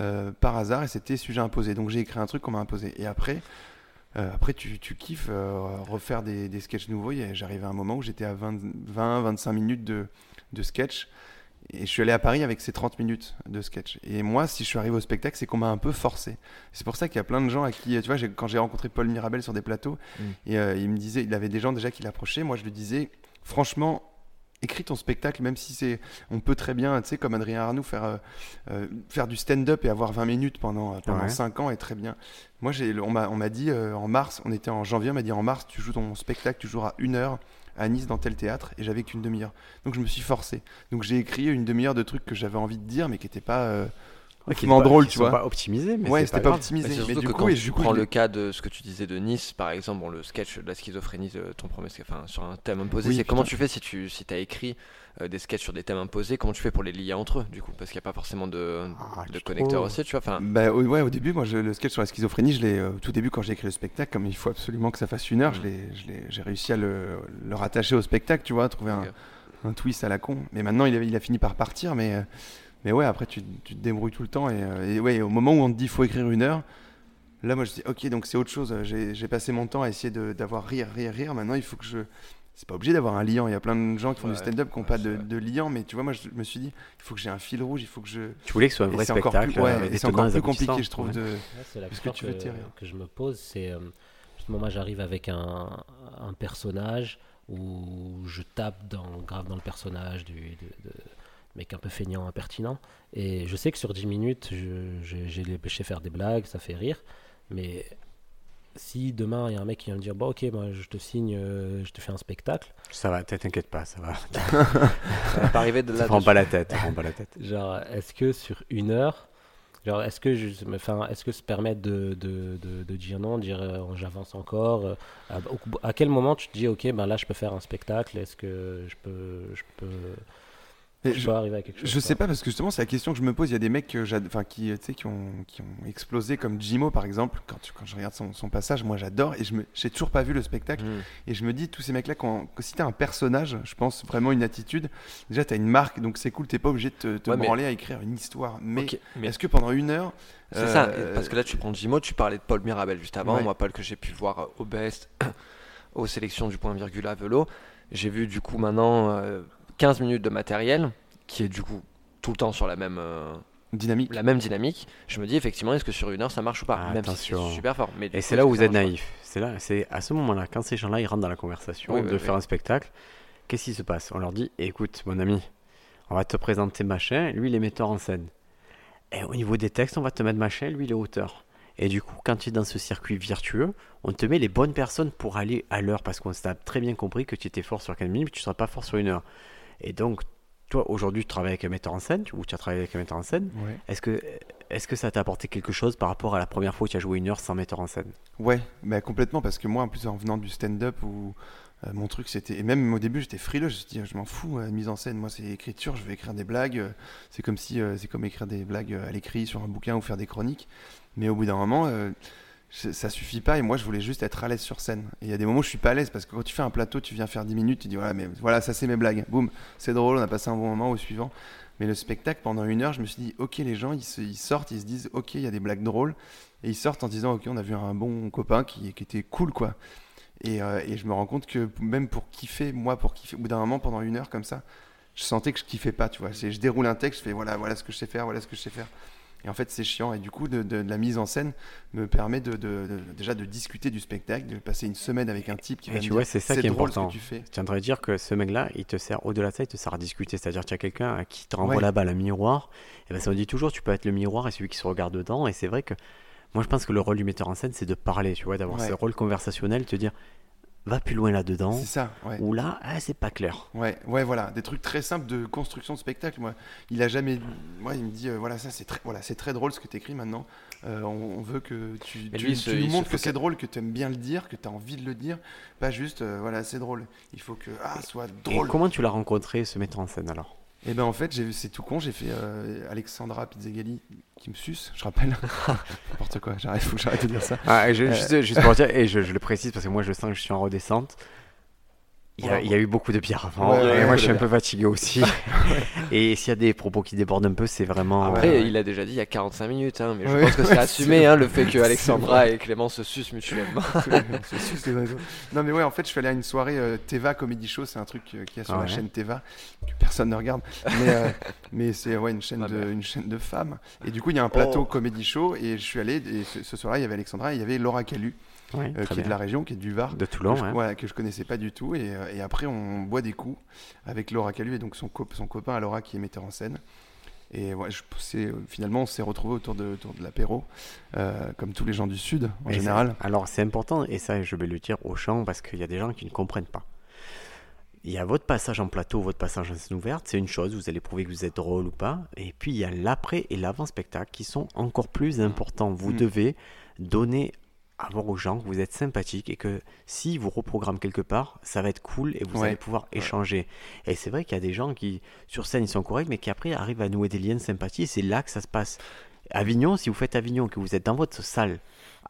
euh, par hasard, et c'était sujet imposé. Donc j'ai écrit un truc qu'on m'a imposé. Et après, euh, après tu, tu kiffes euh, refaire des, des sketchs nouveaux. J'arrivais à un moment où j'étais à 20, 20 25 minutes de, de sketch. Et je suis allé à Paris avec ces 30 minutes de sketch. Et moi, si je suis arrivé au spectacle, c'est qu'on m'a un peu forcé. C'est pour ça qu'il y a plein de gens à qui, tu vois, quand j'ai rencontré Paul Mirabel sur des plateaux, Mm. et euh, il me disait, il avait des gens déjà qui l'approchaient. Moi, je lui disais, franchement, écris ton spectacle, même si c'est, on peut très bien, tu sais, comme Adrien Arnoux, faire, euh, euh, faire du stand-up et avoir 20 minutes pendant, pendant Ouais. 5 ans est très bien. Moi, j'ai, on m'a, on m'a dit euh, en mars, on était en janvier, on m'a dit en mars, tu joues ton spectacle, tu joueras une heure à Nice dans tel théâtre, et j'avais qu'une demi-heure. Donc je me suis forcé. Donc j'ai écrit une demi-heure de trucs que j'avais envie de dire, mais qui n'étaient pas euh, Pas- drôles, qui tu vois. pas optimisés, mais ouais, c'était pas optimisé. Mais du que coup, quand et tu du coup, prends je le cas de ce que tu disais de Nice, par exemple, bon, le sketch de la schizophrénie de ton premier sketch, enfin, sur un thème imposé, Oui, c'est comment tu fais si tu si as écrit euh, des sketchs sur des thèmes imposés, comment tu fais pour les lier entre eux, du coup, parce qu'il n'y a pas forcément de, Ah, de trouves aussi, tu vois. Enfin, Bah, au- ouais, au début, moi, je- le sketch sur la schizophrénie, je l'ai, euh, au tout début, quand j'ai écrit le spectacle, comme il faut absolument que ça fasse une heure, je l'ai- je l'ai- j'ai réussi à le, le rattacher au spectacle, tu vois, trouver un, un twist à la con. Mais maintenant, il a, il a fini par partir, mais, euh, mais ouais, après, tu, tu te débrouilles tout le temps. Et, euh, et ouais, au moment où on te dit faut écrire une heure, là, moi, je dis ok, donc c'est autre chose. J'ai passé mon temps à essayer d'avoir rire, rire, rire. Maintenant, il faut que je. C'est pas obligé d'avoir un liant. Il y a plein de gens qui font Ouais, du stand-up qui n'ont ouais, pas de, liant, mais tu vois, moi, je me suis dit, il faut que j'ai un fil rouge, il faut que je. Tu voulais que ce soit un vrai c'est encore spectacle plus, ouais, et c'est encore plus compliqué, je trouve. ouais. De... Ouais, c'est la Parce que question tu veux que, je me pose, c'est euh, justement moi j'arrive avec un, un personnage où je tape dans, grave dans le personnage du de- de mec un peu feignant, impertinent, et je sais que sur 10 minutes, je, je, j'ai les- je sais faire des blagues, ça fait rire, mais si demain il y a un mec qui vient me dire bon ok moi je te signe, euh, je te fais un spectacle, Ça va, t'inquiète pas, ça va. <laughs> ça va pas arriver de Ça là. prend pas la tête, ça prend pas la tête. <laughs> genre est-ce que sur une heure Genre, est-ce que, je, enfin, est-ce que se permettre de, de, de, de dire non, dire euh, j'avance encore euh, à, au- à quel moment tu te dis, ok, ben là, je peux faire un spectacle Est-ce que je peux, je peux, je à quelque chose Je sais pas parce que justement c'est la question que je me pose. Il y a des mecs que j'ad- enfin qui, ont qui ont explosé comme Jimo par exemple. Quand, tu- quand je regarde son, son passage, moi j'adore et je j'ai toujours pas vu le spectacle Mm. et je me dis tous ces mecs là quand si t'as un personnage, je pense vraiment une attitude. Déjà t'as une marque donc c'est cool. T'es pas obligé de te, te Ouais, mais- branler à écrire une histoire. Mais, est-ce que pendant une heure C'est euh, ça, parce que là tu prends Jimo, tu parlais de Paul Mirabel juste avant, Ouais. moi Paul que j'ai pu voir euh, au Best, <coughs> aux sélections du point virgule à vélo, j'ai vu du coup maintenant euh, 15 minutes de matériel, qui est du coup tout le temps sur la même, euh, dynamique. la même dynamique, je me dis effectivement est-ce que sur une heure ça marche ou pas, Ah, même si c'est super fort. Mais Et c'est là où vous êtes naïf. C'est là, c'est à ce moment-là, quand ces gens-là ils rentrent dans la conversation Oui, de oui, faire oui. un spectacle, qu'est-ce qui se passe? On leur dit écoute, mon ami, on va te présenter machin, lui il est metteur en scène. Et au niveau des textes, on va te mettre machin, lui il est auteur. Et du coup, quand tu es dans ce circuit virtueux, on te met les bonnes personnes pour aller à l'heure parce qu'on t'a très bien compris que tu étais fort sur 15 minutes, mais tu ne seras pas fort sur une heure. Et donc, toi aujourd'hui, tu travailles avec un metteur en scène, ou tu as travaillé avec un metteur en scène. Ouais. Est-ce que, est-ce que ça t'a apporté quelque chose par rapport à la première fois où tu as joué une heure sans metteur en scène? Ouais, bah complètement, parce que moi, en plus, en venant du stand-up, où euh, mon truc c'était. Et même au début, j'étais frileux, je me suis dit, je m'en fous, euh, mise en scène, moi, c'est écriture, je vais écrire des blagues. euh, c'est comme si. euh, c'est comme écrire des blagues à l'écrit sur un bouquin ou faire des chroniques. Mais au bout d'un moment. Ça suffit pas et moi je voulais juste être à l'aise sur scène. Et il y a des moments où je suis pas à l'aise parce que quand tu fais un plateau, tu viens faire 10 minutes, tu dis voilà, mais voilà, ça c'est mes blagues. Boum, c'est drôle, on a passé un bon moment au suivant. Mais le spectacle, pendant une heure, je me suis dit ok, les gens ils, sortent, ils se disent ok, il y a des blagues drôles. Et ils sortent en disant ok, on a vu un bon copain qui, qui était cool quoi. Et, euh, et je me rends compte que même pour kiffer, moi pour kiffer, au bout d'un moment, pendant une heure comme ça, je sentais que je kiffais pas, tu vois. Je déroule un texte, je fais voilà, voilà ce que je sais faire, voilà ce que je sais faire. Et en fait, c'est chiant. Et du coup, de, de- de la mise en scène me permet de, de- de- déjà de discuter du spectacle, de passer une semaine avec un type qui Et va tu me vois, dire, c'est ça qui est drôle important. ce que tu fais. Je tiendrais à dire que ce mec-là, il te sert, au-delà de ça, il te sert à discuter. C'est-à-dire qu'il y a quelqu'un à qui te renvoie Ouais. la balle, un miroir. Et ben ça me dit toujours, tu peux être le miroir et celui qui se regarde dedans. Et c'est vrai que moi, je pense que le rôle du metteur en scène, c'est de parler, tu vois, d'avoir Ouais. ce rôle conversationnel, te dire, va plus loin là-dedans. C'est ça, ouais. Ou là, ah, c'est pas clair. Ouais, ouais, voilà, des trucs très simples de construction de spectacle. Moi, il a jamais, moi, il me dit, euh, voilà, ça, c'est très, voilà, c'est très drôle ce que tu écris maintenant. Euh, on, on veut que tu, lui, tu nous montres que c'est drôle, que tu aimes bien le dire, que tu as envie de le dire, pas juste, euh, voilà, c'est drôle. Il faut que, ah, soit Et drôle. comment tu l'as rencontré, ce metteur en scène, alors? Et ben en fait, j'ai- c'est tout con, j'ai fait euh, Alexandra Pizzagalli qui me suce, je rappelle. <laughs> N'importe quoi, j'arrête, faut que j'arrête de dire ça. ah, je- Euh, juste, juste pour dire, et je, je le précise parce que moi, je sens que je suis en redescente. Il y, a, Ouais, il y a eu beaucoup de bières avant, Ouais, ouais, et ouais, moi je suis un peu fatigué aussi. <laughs> et s'il y a des propos qui débordent un peu, c'est vraiment. Après, euh, il a déjà dit il y a 45 minutes, hein, mais je Ouais, pense que c'est <laughs> assumé hein, le fait que Alexandra et Clément se sucent mutuellement. <laughs> Les oiseaux. non mais ouais, en fait, je suis allé à une soirée euh, Teva Comedy Show, c'est un truc euh, qu'il y a sur la chaîne Teva que personne ne regarde, mais, euh, mais c'est ouais, une chaîne Ah, de une chaîne de femmes. Et du coup, il y a un plateau Oh. Comedy Show et je suis allé et ce, ce soir-là, il y avait Alexandra, et il y avait Laura Calu ouais, euh, qui est de la région, qui est du Var. De que Toulon, je, ouais. voilà, que je connaissais pas du tout. Et, euh, et après, on boit des coups avec Laura Calu et donc son, cop- son copain à Laura qui est metteur en scène. Et ouais, je, c'est- finalement, on s'est retrouvés autour de, autour de l'apéro, euh, comme tous les gens du Sud en Et ça- général. Alors c'est important, et ça je vais le dire au champ parce qu'il y a des gens qui ne comprennent pas. Il y a votre passage en plateau, votre passage en scène ouverte, c'est une chose, vous allez prouver que vous êtes drôle ou pas. Et puis il y a l'après et l'avant-spectacle qui sont encore plus importants. Vous Mm. devez donner à voir aux gens que vous êtes sympathique et que si vous reprogrammez quelque part, ça va être cool et vous Ouais. allez pouvoir échanger. Et c'est vrai qu'il y a des gens qui, sur scène, ils sont corrects, mais qui après arrivent à nouer des liens de sympathie c'est là que ça se passe. Avignon, si vous faites Avignon, que vous êtes dans votre salle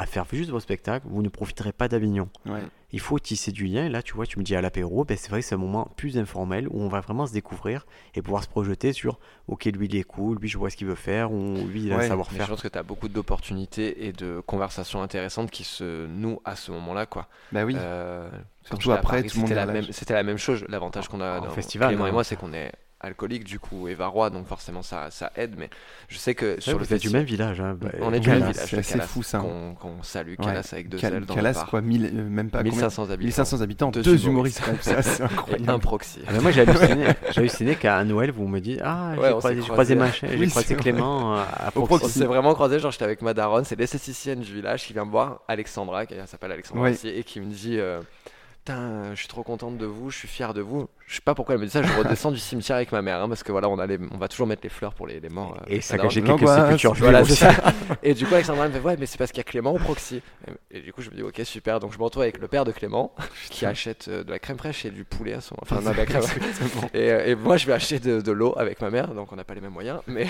à faire juste vos spectacles, vous ne profiterez pas d'Avignon. Ouais. Il faut tisser du lien. Et là, tu vois, tu me dis à l'apéro, ben, c'est vrai que c'est un moment plus informel où on va vraiment se découvrir et pouvoir se projeter sur OK, lui, il est cool, lui, je vois ce qu'il veut faire, ou lui, il a Ouais, un Mais je savoir-faire. pense que tu as beaucoup d'opportunités et de conversations intéressantes qui se nouent à ce moment-là. quoi. Bah oui. Euh, Surtout après, Paris, tout le monde la C'était la même chose. L'avantage qu'on a En dans festival, Clément et hein. moi, c'est qu'on est alcoolique du coup et varois, donc forcément ça, ça aide. Mais je sais que sur le êtes du même village. hein. Bah, on est du même village, c'est assez Calas, fou, ça. Qu'on qu'on salue, Ouais. Calas avec deux Cal- L dans Calas, quoi, 1000, euh, même pas combien 1500 habitants. 1500 habitants, Deux deux, humoristes. c'est <laughs> incroyable. un proxy. Ah moi j'ai halluciné, <laughs> j'ai halluciné qu'à Noël vous me dites ah Ouais, j'ai on croisé, machin, j'ai croisé. Clément euh, à Proxy. On s'est vraiment croisé, genre j'étais avec ma daronne, c'est l'esthéticienne du village qui vient me voir, Alexandra, qui elle s'appelle Alexandra Ouais. aussi, et qui me dit euh, putain, je suis trop contente de vous, je suis fier de vous. Je sais pas pourquoi elle me dit ça, je redescends du cimetière avec ma mère, hein, parce que voilà, on, a les- on va toujours mettre les fleurs pour les, les morts. euh, Et Non, quelques sépultures Voilà, c'est aussi. ça. Et du coup, Alexandra me fait Ouais, mais c'est parce qu'il y a Clément au proxy. Et, et du coup, je me dis Ok, super. Donc, je me retrouve avec le père de Clément qui achète euh, de la crème fraîche et du poulet à son. Enfin, non, de la crème. Et, euh, et moi, je vais acheter de, de l'eau avec ma mère, donc on n'a pas les mêmes moyens. Mais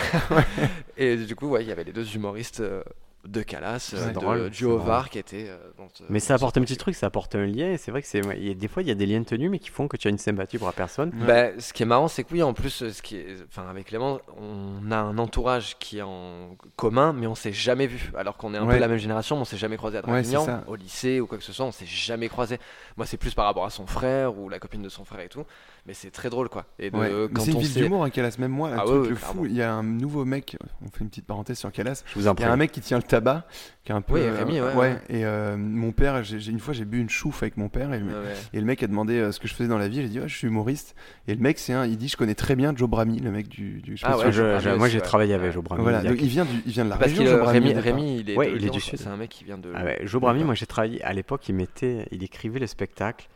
<laughs> et du coup, ouais, il y avait les deux humoristes euh, de Calas, euh, C'est de- drôle, du c'est Hovar qui étaient. euh, dans ce- Mais ça apporte un petit truc, ça apporte un lien. Et c'est vrai que c'est, des fois, il y a des liens tenus, mais qui font que tu as une sympathie pour la personne. Bah, ce qui est marrant, c'est que oui, en plus, euh, ce qui est, enfin, avec Clément, on a un entourage qui est en commun, mais on s'est jamais vu. Alors qu'on est un Ouais. peu la même génération, mais on s'est jamais croisé à Ouais, Draguignan, au lycée ou quoi que ce soit, on s'est jamais croisé. Moi, c'est plus par rapport à son frère ou la copine de son frère et tout, mais c'est très drôle, quoi. Et de, Ouais. Mais quand c'est une ville d'humour, hein, Calas. Même moi, un Ah truc ouais, ouais, fou. Il y a un nouveau mec. On fait une petite parenthèse sur Calas. Je vous en Il y prie. a un mec qui tient le tabac, qui est un peu. Oui, euh, Rémi, ouais, ouais. Et euh, mon père, j'ai, une fois, j'ai bu une chouffe avec mon père et, le- et le mec a demandé euh, ce que je faisais dans la vie. J'ai dit, ouais, je suis humoriste. Et le mec, c'est un, il dit, je connais très bien Joe Brami, le mec du. du je Ah ouais, Je- moi, j'ai travaillé avec. Joe Brami. Voilà, il donc il vient, du, il vient de la Parce région. que Joe Brami, Rémi, il est Ouais, il est du sud. C'est un mec qui vient de. Ah Joe Brami, moi j'ai travaillé à l'époque, il mettait, il écrivait le spectacle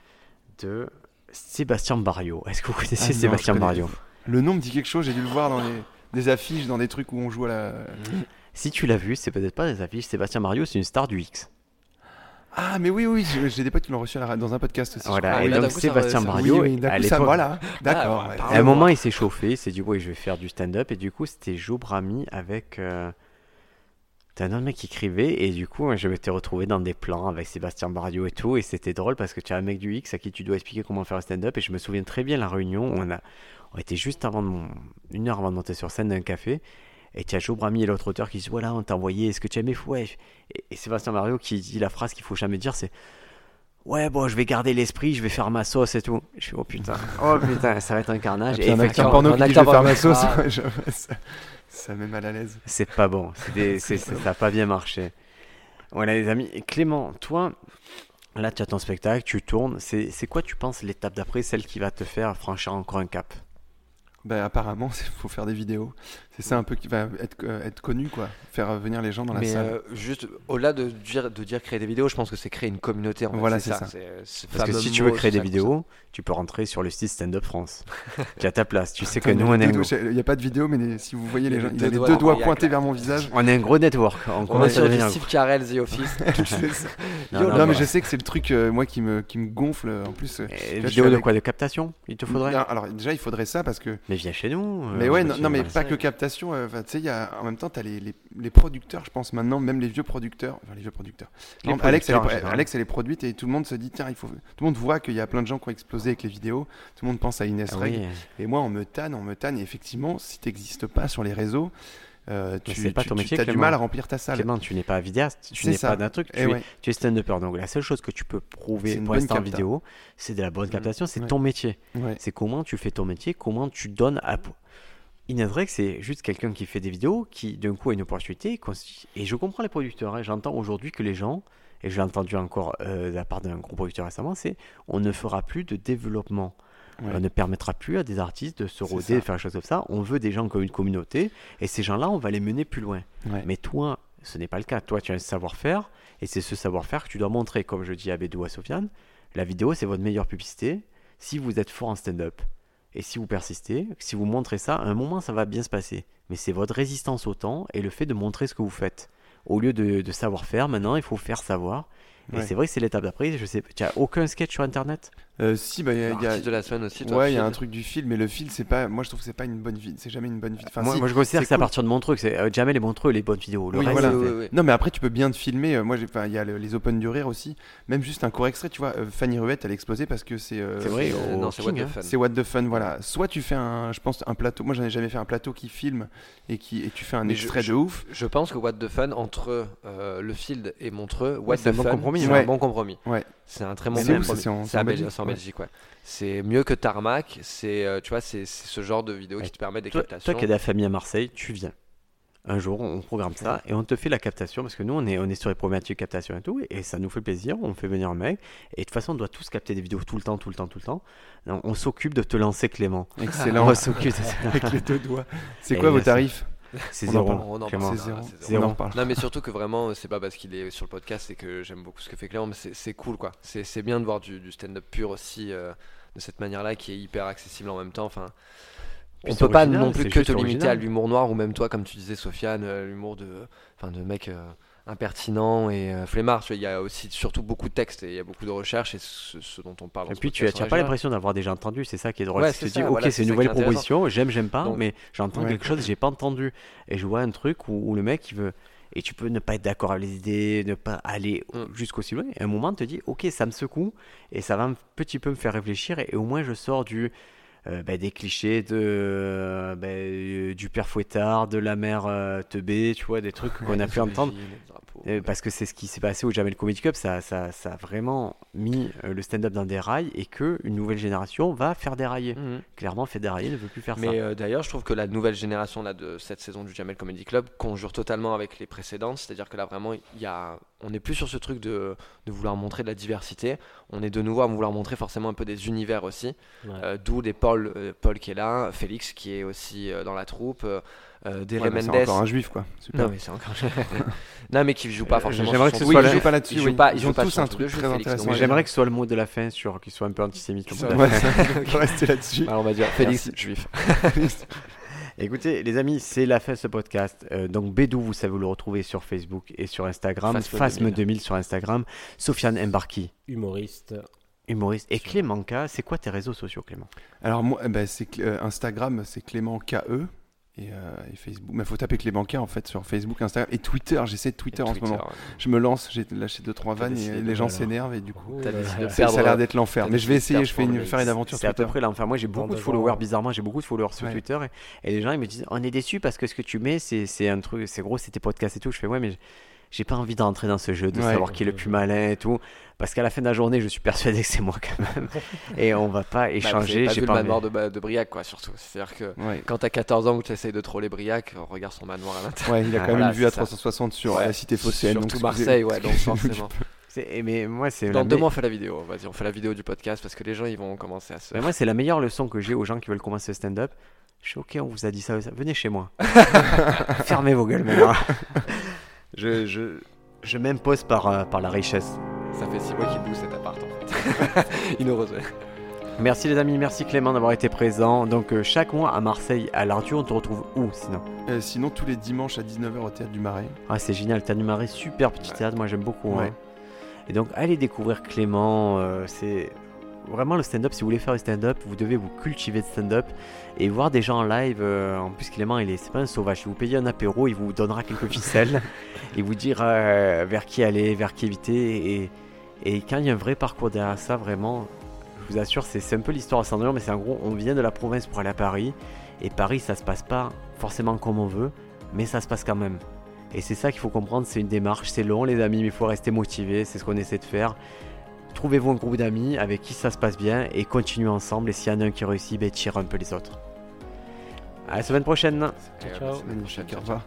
de Sébastien Barrio. Est-ce que vous connaissez Ah non, Sébastien Barrio Le nom me dit quelque chose. J'ai dû le voir dans les, des affiches, dans des trucs où on joue à la. Si tu l'as vu, c'est peut-être pas des affiches. Sébastien Barrio, c'est une star du X. Ah, mais oui, oui, j'ai des potes qui l'ont reçu dans un podcast aussi. Voilà, crois. et donc Sébastien ça- oui, oui, à ça, l'époque, voilà. D'accord. Ah, ouais. pardon. à un moment, il s'est chauffé, il s'est dit, ouais, je vais faire du stand-up. Et du coup, c'était Joe Brami avec. Euh... T'as un autre mec qui écrivait, et du coup, je m'étais retrouvé dans des plans avec Sébastien Barrio et tout. Et c'était drôle parce que tu as un mec du X à qui tu dois expliquer comment faire un stand-up. Et je me souviens très bien la réunion. où On, a... on était juste avant de mon... une heure avant de monter sur scène d'un café. Et tu as Joe Brami et l'autre auteur qui disent Voilà, on t'a envoyé, est-ce que tu aimais Ouais. Et, et Sébastien Barrio qui dit la phrase qu'il faut jamais dire c'est Ouais, bon, je vais garder l'esprit, je vais faire ma sauce et tout. Je suis Oh putain, <laughs> oh putain, ça va être un carnage. Et puis un acteur porno qui dit je vais faire ma sauce. Ça, ça met mal à l'aise. c'est pas bon, <laughs> ça n'a pas bien marché. Voilà, les amis. Et Clément, toi, là, tu as ton spectacle, tu tournes. C'est quoi, tu penses, l'étape d'après, celle qui va te faire franchir encore un cap? Bah, apparemment, <laughs> il faut faire des vidéos. C'est ça un peu qui va être, euh, être connu, quoi. Faire euh, venir les gens dans la Mais salle. euh, juste au-delà de dire, de dire créer des vidéos, je pense que c'est créer une communauté. En Voilà, c'est ça. C'est- ce Parce que si tu veux créer des vidéos, tu peux rentrer sur le site Stand Up France. <laughs> tu as ta place. Tu sais que nous, on est, Il n'y a pas de vidéo, mais les- si vous voyez les gens, il a les deux doigts pointés vers mon visage. on est un gros network. On On est sur du Steve Carell, The Office. <laughs> Non, Yo, non, non, mais je sais que c'est le truc, euh, moi, qui me, qui me gonfle. En plus, euh, Et vidéo de avec- quoi De captation Il te faudrait Non, alors déjà, il faudrait ça parce que. Mais viens chez nous. euh, Mais ouais, on non, mais pas que captation. enfin, tu sais, il y a en même temps, t'as les, les, les producteurs, je pense maintenant, même les vieux producteurs. Enfin, les vieux producteurs. Alex, elle est produite et tout le monde se dit tiens, il faut. Tout le monde voit qu'il y a plein de gens qui ont explosé avec les vidéos. Tout le monde pense à Inès Ah Reg. oui. Et moi, on me tanne, on me tanne. Et effectivement, si t'existes pas sur les réseaux, euh, tu, pas tu- ton tu- métier, t'as du Clément. mal à remplir ta salle. Clément, tu n'es pas vidéaste, tu n'es pas d'un truc, tu Et es, tu es stand-upper. Donc la seule chose que tu peux prouver pour l'instant en vidéo, c'est de la bonne Mhm. captation, c'est Ouais. ton métier. Ouais. C'est comment tu fais ton métier, comment tu donnes à. Inès c'est juste quelqu'un qui fait des vidéos, qui d'un coup a une opportunité. Et je comprends les producteurs. hein. J'entends aujourd'hui que les gens, et je l'ai entendu encore euh, de la part d'un gros producteur récemment, c'est on ne fera plus de développement. Ouais. On ne permettra plus à des artistes de se roder, de faire des choses comme ça. On veut des gens comme une communauté, et ces gens-là, on va les mener plus loin. Ouais. Mais toi, ce n'est pas le cas. Toi, tu as un savoir-faire, et c'est ce savoir-faire que tu dois montrer. Comme je dis à Bédou, à Sofiane, la vidéo, c'est votre meilleure publicité. Si vous êtes fort en stand-up, et si vous persistez, si vous montrez ça, à un moment, ça va bien se passer. Mais c'est votre résistance au temps et le fait de montrer ce que vous faites. Au lieu de, savoir faire, maintenant, il faut faire savoir. Et Ouais. c'est vrai que c'est l'étape d'après. Je sais, tu as aucun sketch sur Internet? Euh, si, bah, il y a. il y a- Artiste de la semaine aussi, toi. Ouais, il y a Phil. un truc du fil, mais le fil, c'est pas. Moi, je trouve que c'est pas une bonne vie. C'est jamais une bonne vie. Enfin, moi, si, moi, je considère que c'est à partir de mon truc. C'est euh, Jamel et Montreux, les bonnes vidéos. Le Oui, reste, voilà. c'est- Oui, oui, oui. Non, mais après, tu peux bien te filmer. Euh, Moi, j'ai- enfin, il y a le- les Open du Rire aussi. Même juste un court extrait, tu vois. euh, Fanny Ruette, elle a explosé parce que c'est. euh, C'est vrai, Euh, non, c'est What the hein. Fun. C'est what the fun, voilà. Soit tu fais un, je pense, un plateau. Moi, j'en ai jamais fait un plateau qui filme et qui et tu fais un Mais extrait je- de ouf. Je pense que What the Fun entre euh, le Field et Montreux, What c'est un the bon Ouais. un bon compromis. Ouais. C'est un très bon compromis. c'est en- C'est c'est en à Belgique, c'est en ouais. Belgique, ouais. C'est mieux que Tarmac. C'est, euh, tu vois, c'est c'est ce genre de vidéo Ouais. qui te permet des Toi, captations. toi qui as de la famille à Marseille, tu viens. Un jour, on programme ça et on te fait la captation parce que nous, on est, on est sur les problématiques de captation et tout, et ça nous fait plaisir. On fait venir un mec, et de toute façon, on doit tous capter des vidéos tout le temps, tout le temps, tout le temps. On, on s'occupe de te lancer, Clément. Excellent. On s'occupe de <laughs> Avec les deux doigts. C'est Et quoi vos tarifs? C'est On en zéro. parle, on en parle. C'est zéro. Ah. Non mais surtout que vraiment c'est pas parce qu'il est sur le podcast et que j'aime beaucoup ce que fait Clément mais c'est cool quoi. C'est bien de voir du, du stand-up pur aussi euh, de cette manière-là qui est hyper accessible en même temps. Enfin, Puis on peut pas non plus que te limiter à l'humour noir ou même toi comme tu disais Sofiane, euh, l'humour de, enfin de mec euh, impertinent et euh, flemmard. Tu vois, Il y a aussi surtout beaucoup de textes et il y a beaucoup de recherches et ce, ce dont on parle. Et puis tu podcast tu en as pas l'impression d'avoir déjà entendu, c'est ça qui est drôle. Ouais, tu c'est te ça, dis, ok, voilà, c'est c'est une nouvelle proposition, j'aime, j'aime pas, Donc- mais j'entends Ouais. quelque chose que j'ai pas entendu. Et je vois un truc où, où le mec il veut. Et tu peux ne pas être d'accord avec les idées, ne pas aller Mm. jusqu'aussi loin. Et à un moment, tu te dis, ok, ça me secoue et ça va un petit peu me faire réfléchir. Et, au moins, je sors du, euh, ben, des clichés de, euh, ben, euh, du père fouettard, de la mère euh, teubée, tu vois, des trucs qu'on a pu entendre. Euh, parce que c'est ce qui s'est passé au Jamel Comedy Cup, ça, ça, ça a vraiment mis euh, le stand-up dans des rails et que une nouvelle génération va faire dérailler. Mhm. Clairement, fait dérailler, ne veut plus faire Mais euh, d'ailleurs, je trouve que la nouvelle génération là, de cette saison du Jamel Comedy Club conjure totalement avec les précédentes. C'est-à-dire que là, vraiment, il y a... on n'est plus sur ce truc de, de vouloir montrer de la diversité. On est de nouveau à vouloir montrer forcément un peu des univers aussi. Ouais. Euh, D'où des Paul, euh, Paul qui est là, Félix qui est aussi euh, dans la troupe, euh, Ouais, bah, c'est Mendes. encore un juif, quoi. Super. Non, mais c'est encore. <laughs> non, mais qui joue pas Euh, forcément. j'aimerais que ce soit joue pas là-dessus. Ils oui. jouent pas, ils Ils jouent ont pas tous un truc très intéressant. j'aimerais que ce soit le mot de la fin sur qu'il soit un peu antisémite. ouais, <laughs> rester là-dessus. Alors, on va dire Félix juif. <laughs> Écoutez, les amis, c'est la fin de ce podcast. Euh, donc, Bédou, vous savez, vous le retrouver sur Facebook et sur Instagram. Phasme Phasme 2000. 2000 sur Instagram. Sofiane Embarki, Humoriste. humoriste. Et Sur- Clément K, c'est quoi tes réseaux sociaux, Clément? Alors, moi, ben, c'est euh, Instagram, c'est Clément KE. Et, euh, et Facebook. Mais il faut taper Clément K en fait sur Facebook, Instagram et Twitter. J'essaie de Twitter, en ce moment. Je me lance, j'ai lâché deux trois vannes et les gens s'énervent et du coup. Ça, a l'air d'être l'enfer. Mais je vais essayer, je fais une, ton faire une aventure C'est à peu près l'enfer. Moi, j'ai beaucoup de followers, bizarrement. J'ai beaucoup de followers sur Ouais. Twitter. Et, et les gens, ils me disent On est déçus parce que ce que tu mets, c'est c'est un truc, c'est gros, c'était podcast et tout. Je fais Ouais, mais j'ai pas envie d'entrer dans ce jeu, de Ouais. savoir qui est le plus malin et tout. Parce qu'à la fin de la journée, je suis persuadé que c'est moi quand même. <laughs> et on va pas Bah, échanger. pas j'ai vu pas le envie. manoir de, de Briac, quoi, surtout. C'est-à-dire que Ouais. quand t'as 14 ans ou que tu essayes de troller Briac, regarde son manoir à l'intérieur. Ouais, il a quand même Voilà, une vue à c'est ça. 360 sur Ouais. la cité phocéenne. donc Surtout excusez- Marseille, ouais, donc forcément. C'est- et Mais moi, c'est Dans deux me- mois, on fait la vidéo. Vas-y, on fait la vidéo du podcast parce que les gens, ils vont commencer à se. Mais moi, c'est la meilleure leçon que j'ai aux gens qui veulent commencer le stand-up. Je suis ok, on vous a dit ça, ça. venez chez moi. <laughs> Fermez vos gueules maintenant. <laughs> je je, je m'impose par, euh, par la richesse. Ça fait 6 mois qu'il loue cet appart, en fait. <laughs> reçoit. Merci les amis, merci Clément d'avoir été présent. Donc euh, chaque mois à Marseille, à l'Ardu, on te retrouve où sinon? Euh, sinon, tous les dimanches à 19h au théâtre du Marais. Ah c'est génial, t'as numéro super petit Ouais. théâtre, moi j'aime beaucoup. Ouais. hein. Et donc allez découvrir Clément, euh, c'est vraiment le stand-up, si vous voulez faire du stand-up, vous devez vous cultiver de stand-up et voir des gens en live. euh, en plus Clément, il est, c'est pas un sauvage, si vous payez un apéro, il vous donnera quelques <laughs> ficelles et vous dira euh, vers qui aller, vers qui éviter. Et, et quand il y a un vrai parcours derrière ça, vraiment, je vous assure, c'est, c'est un peu l'histoire à Cendrillon, mais c'est en gros, on vient de la province pour aller à Paris et Paris, ça se passe pas forcément comme on veut, mais ça se passe quand même. Et c'est ça qu'il faut comprendre, c'est une démarche, c'est long les amis, mais il faut rester motivé, c'est ce qu'on essaie de faire. Trouvez-vous un groupe d'amis avec qui ça se passe bien et continuez ensemble. Et s'il y en a un qui réussit, ben, tire un peu les autres. À la semaine prochaine Ciao, ciao. semaine prochaine. Au revoir.